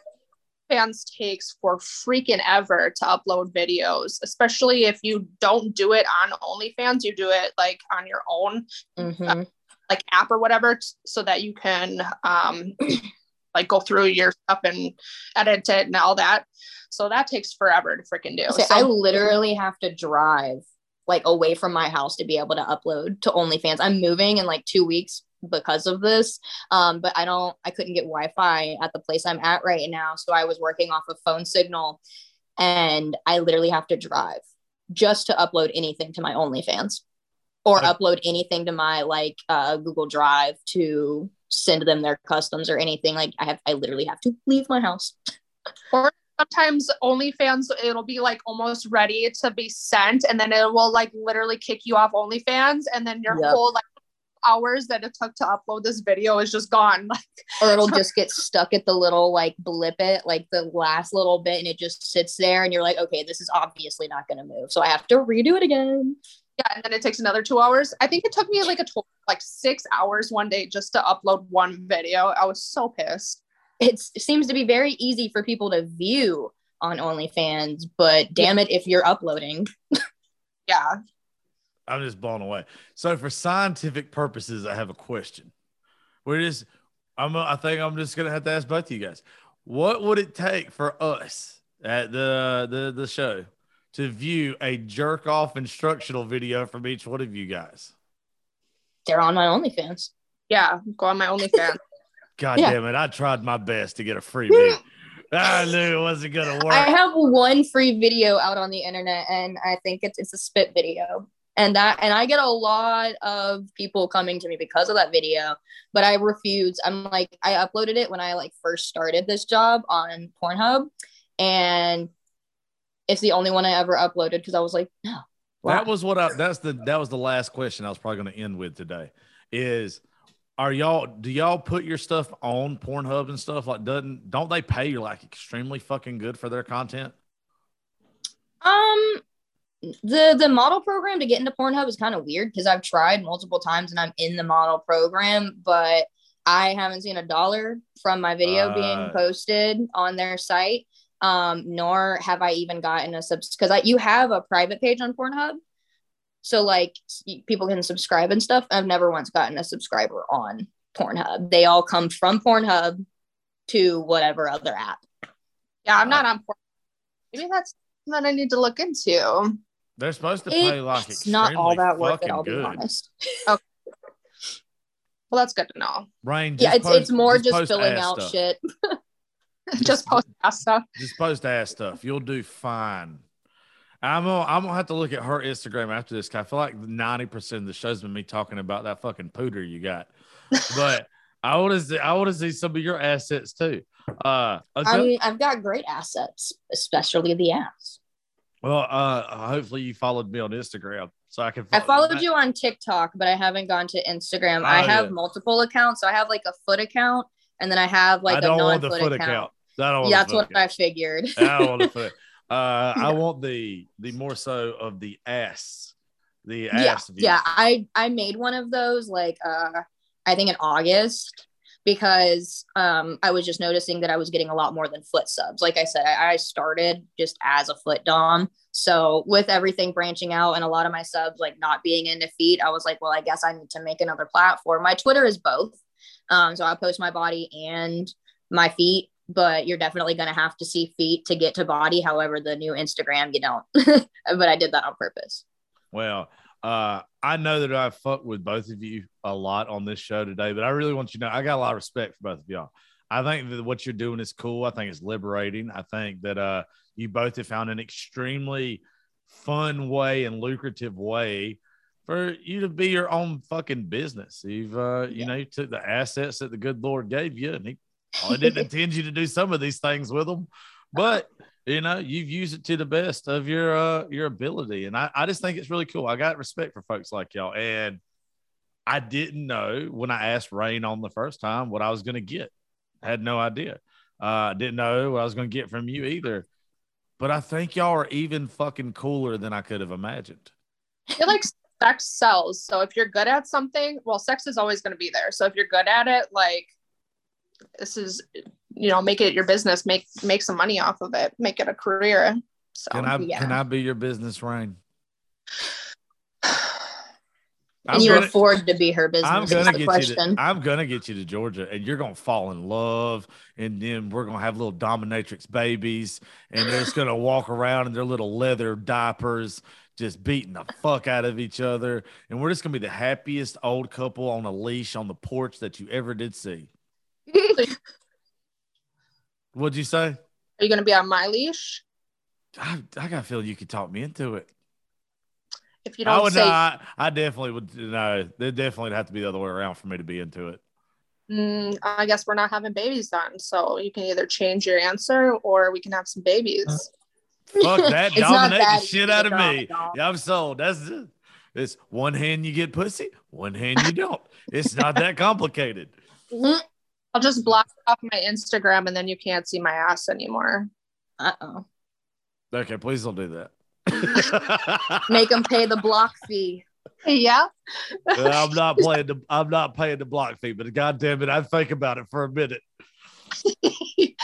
fans takes for freaking ever to upload videos, especially if you don't do it on OnlyFans, you do it like on your own Mhm. like app or whatever, so that you can um, <clears throat> like go through your stuff and edit it and all that. So that takes forever to freaking do. So So, I literally have to drive like away from my house to be able to upload to OnlyFans. I'm moving in like two weeks because of this. Um, but I don't, I couldn't get Wi-Fi at the place I'm at right now. So I was working off of phone signal and I literally have to drive just to upload anything to my OnlyFans or Okay. upload anything to my like uh, Google Drive to send them their customs or anything. Like I have, I literally have to leave my house. <laughs> Or sometimes OnlyFans it'll be like almost ready to be sent, and then it will like literally kick you off OnlyFans, and then your Yep. whole like hours that it took to upload this video is just gone. <laughs> Like, or it'll just get stuck at the little like blip it like the last little bit and it just sits there and you're like okay this is obviously not going to move so i have to redo it again yeah, and then it takes another two hours. I think it took me like a total like six hours one day just to upload one video. I was so pissed. it's, it seems to be very easy for people to view on onlyfans but damn it if you're uploading <laughs> Yeah. I'm just blown away. So, for scientific purposes, I have a question. We're just, I'm, I think I'm just gonna have to ask both of you guys. What would it take for us at the the the show to view a jerk off instructional video from each one of you guys? they're on my onlyfans Yeah. Go on my OnlyFans. <laughs> God Yeah. damn it! I tried my best to get a free <laughs> video. I knew it wasn't gonna work. i have one free video out on the internet and i think it's it's a spit video and that and i get a lot of people coming to me because of that video but i refuse i'm like i uploaded it when i like first started this job on pornhub and it's the only one i ever uploaded because i was like no why? That was what I that's the that was the last question I was probably going to end with today is are y'all do y'all put your stuff on Pornhub and stuff like doesn't don't they pay you like extremely fucking good for their content? um the the model program to get into pornhub is kind of weird because i've tried multiple times and i'm in the model program but i haven't seen a dollar from my video Uh. being posted on their site um nor have i even gotten a subs because you have a private page on pornhub so like people can subscribe and stuff i've never once gotten a subscriber on pornhub they all come from pornhub to whatever other app Yeah, I'm not on. Pornhub. Maybe that's something I need to look into. They're supposed to pay like it's not all that worth it fucking i'll be good. honest <laughs> Well, that's good to know. Rain, yeah it's post- it's more just, post filling out stuff. shit <laughs> just post that stuff. Just post ass stuff. You'll do fine. I'm gonna, I'm gonna have to look at her Instagram after this. 'cause I feel like 90% of the show's been me talking about that fucking pooter you got. <laughs> But I want to see I want to see some of your assets too. Uh I mean, I've got great assets, especially the ass. Well uh hopefully you followed me on Instagram so I can I follow followed you on TikTok, but I haven't gone to Instagram. I Oh, have yeah. multiple accounts. So I have like a foot account, and then I have like I a don't want non-foot the foot account. account. I don't want Yeah, that's what I figured. I don't want the foot. <laughs> Uh, I want the the more so of the ass, the yeah, ass view. yeah. I I made one of those like uh I think in August because um I was just noticing that I was getting a lot more than foot subs. Like I said, I, I started just as a foot dom. So with everything branching out and a lot of my subs like not being into feet, I was like, well, I guess I need to make another platform. My Twitter is both. Um, so I post my body and my feet, but you're definitely gonna have to see feet to get to body. However, the new Instagram, you don't. <laughs> but I did that on purpose. Well, Uh, I know that I fucked with both of you a lot on this show today, but I really want you to know I got a lot of respect for both of y'all. I think that what you're doing is cool. I think it's liberating. I think that uh, you both have found an extremely fun way and lucrative way for you to be your own fucking business. You've, uh, you know, you took the assets that the good Lord gave you, and He probably didn't <laughs> intend you to do some of these things with them, but you know, you've used it to the best of your uh, your ability, and I, I just think it's really cool. I got respect for folks like y'all, and I didn't know when I asked Rain on the first time what I was going to get. I had no idea. Uh, didn't know what I was going to get from you either. But I think y'all are even fucking cooler than I could have imagined. it like sex sells. So if you're good at something, well, sex is always going to be there. So if you're good at it, like this is, you know, make it your business, make make some money off of it, make it a career. So Can I yeah. can I be your business, Ryan? <sighs> and I'm you gonna- afford to be her business. I'm gonna get you. To, I'm gonna get you to Georgia, and you're gonna fall in love, and then we're gonna have little dominatrix babies, and they're just gonna walk around in their little leather diapers, just beating the fuck out of each other, and we're just gonna be the happiest old couple on a leash on the porch that you ever did see. <laughs> What'd you say? Are you going to be on my leash? I, I got a feeling you could talk me into it. If you don't I would say, not. I definitely would. No, there definitely have to be the other way around for me to be into it. "Mm, I guess we're not having babies then. So you can either change your answer or we can have some babies. Fuck that. <laughs> It's not Dominate the shit out of me. dominate. Yeah, I'm sold. That's it. It's one hand you get pussy, one hand you don't. It's not that complicated. <laughs> I'll just block off my Instagram and then you can't see my ass anymore. Uh oh. Okay, please don't do that. <laughs> <laughs> Make them pay the block fee. Yeah. I'm not playing the I'm not paying the block fee, but god damn it, I think about it for a minute. <laughs>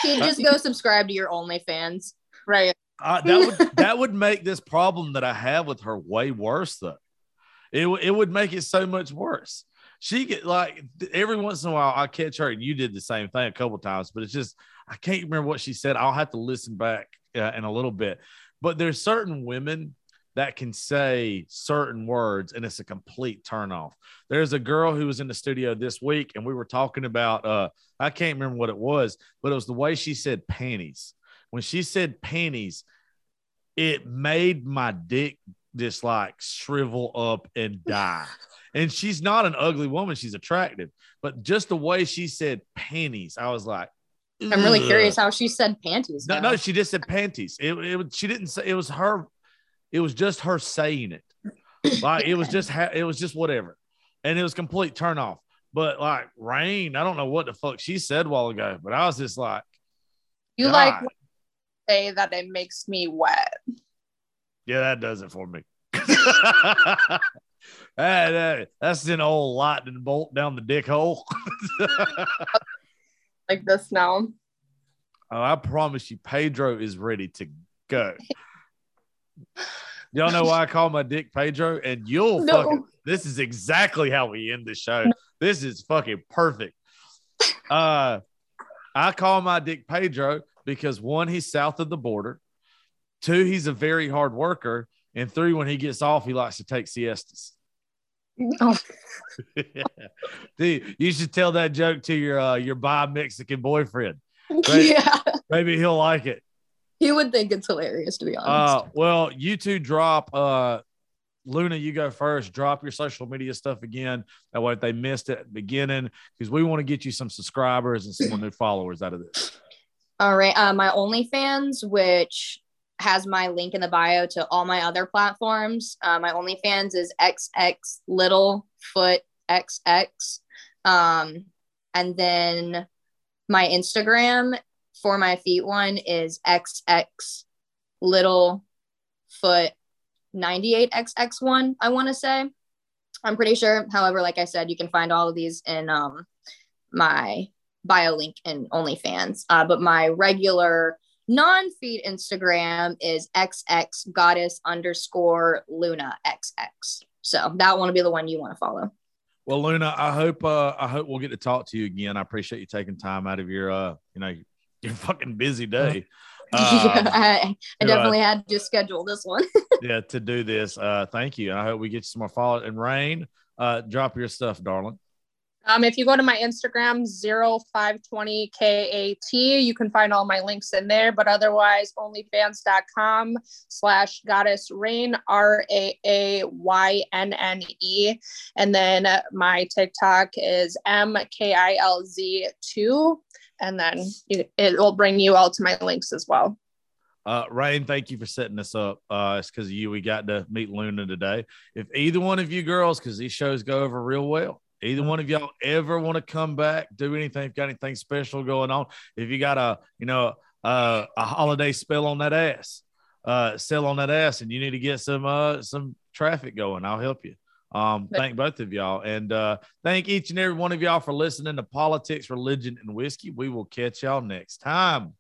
You just go subscribe to your OnlyFans. Right. Uh, that would that would make this problem that I have with her way worse though. It w- it would make it so much worse. She get like every once in a while I catch her and you did the same thing a couple times, but it's just I can't remember what she said. I'll have to listen back uh, in a little bit. But there's certain women that can say certain words and it's a complete turnoff. There's a girl who was in the studio this week and we were talking about uh I can't remember what it was, but it was the way she said panties. When she said panties, it made my dick just like shrivel up and <laughs> die. and she's not an ugly woman, she's attractive, but just the way she said panties, I was like, I'm really curious how she said panties. No, now. no, she just said panties. It, it she didn't say it was her. It was just her saying it. <clears throat> Like it was just ha- it was just whatever, and it was complete turn off. But like rain, I don't know what the fuck she said a while ago, but I was just like, You God. like say that it makes me wet. Yeah, that does it for me. <laughs> That- that- that's an old lightning bolt down the dick hole. <laughs> Like this now. Oh, I promise you, Pedro is ready to go. Y'all know why I call my dick Pedro? And you'll No. fucking this is exactly how we end the show. This is fucking perfect. Uh I call my dick Pedro because one, he's south of the border, two, he's a very hard worker, and three, when he gets off, he likes to take siestas. Oh, <laughs> Dude, you should tell that joke to your uh, your bi Mexican boyfriend. Right. yeah, Maybe he'll like it. he would think it's hilarious to be honest. Uh, well, you two drop. Uh, Luna, you go first. Drop your social media stuff again. That way, if they missed it at the beginning, because we want to get you some subscribers and some new <laughs> followers out of this. All right. Uh, my OnlyFans, which has my link in the bio to all my other platforms. Uh, my OnlyFans is XX Little Foot XX. Um, and then my Instagram for my feet one is XX Little Foot 98XX1, I want to say. I'm pretty sure. However, like I said, you can find all of these in um, my bio link in OnlyFans. Uh, but my regular non-feed Instagram is XX goddess underscore Luna XX. So that one will be the one you want to follow. Well, Luna, I hope uh, I hope we'll get to talk to you again. I appreciate you taking time out of your uh, you know, your fucking busy <laughs> day. yeah, Um, I, I do I- definitely had to schedule this one. <laughs> yeah, to do this. Uh, thank you. And I hope we get you some more follow. And Rain, uh, drop your stuff, darling. Um, if you go to my Instagram, 0520KAT, you can find all my links in there. But otherwise, onlyfans.com slash goddess rain, R A A Y N N E. And then my TikTok is MKILZ2. And then it, it will bring you all to my links as well. Uh, Rain, thank you for setting this up. Uh, it's because of you we got to meet Luna today. If either one of you girls, because these shows go over real well, either one of y'all ever want to come back, do anything, got anything special going on, if you got a, you know, uh, a holiday spell on that ass, uh, sell on that ass, and you need to get some, uh, some traffic going, I'll help you. Um, thank both of y'all, and uh, thank each and every one of y'all for listening to politics, religion, and whiskey. We will catch y'all next time.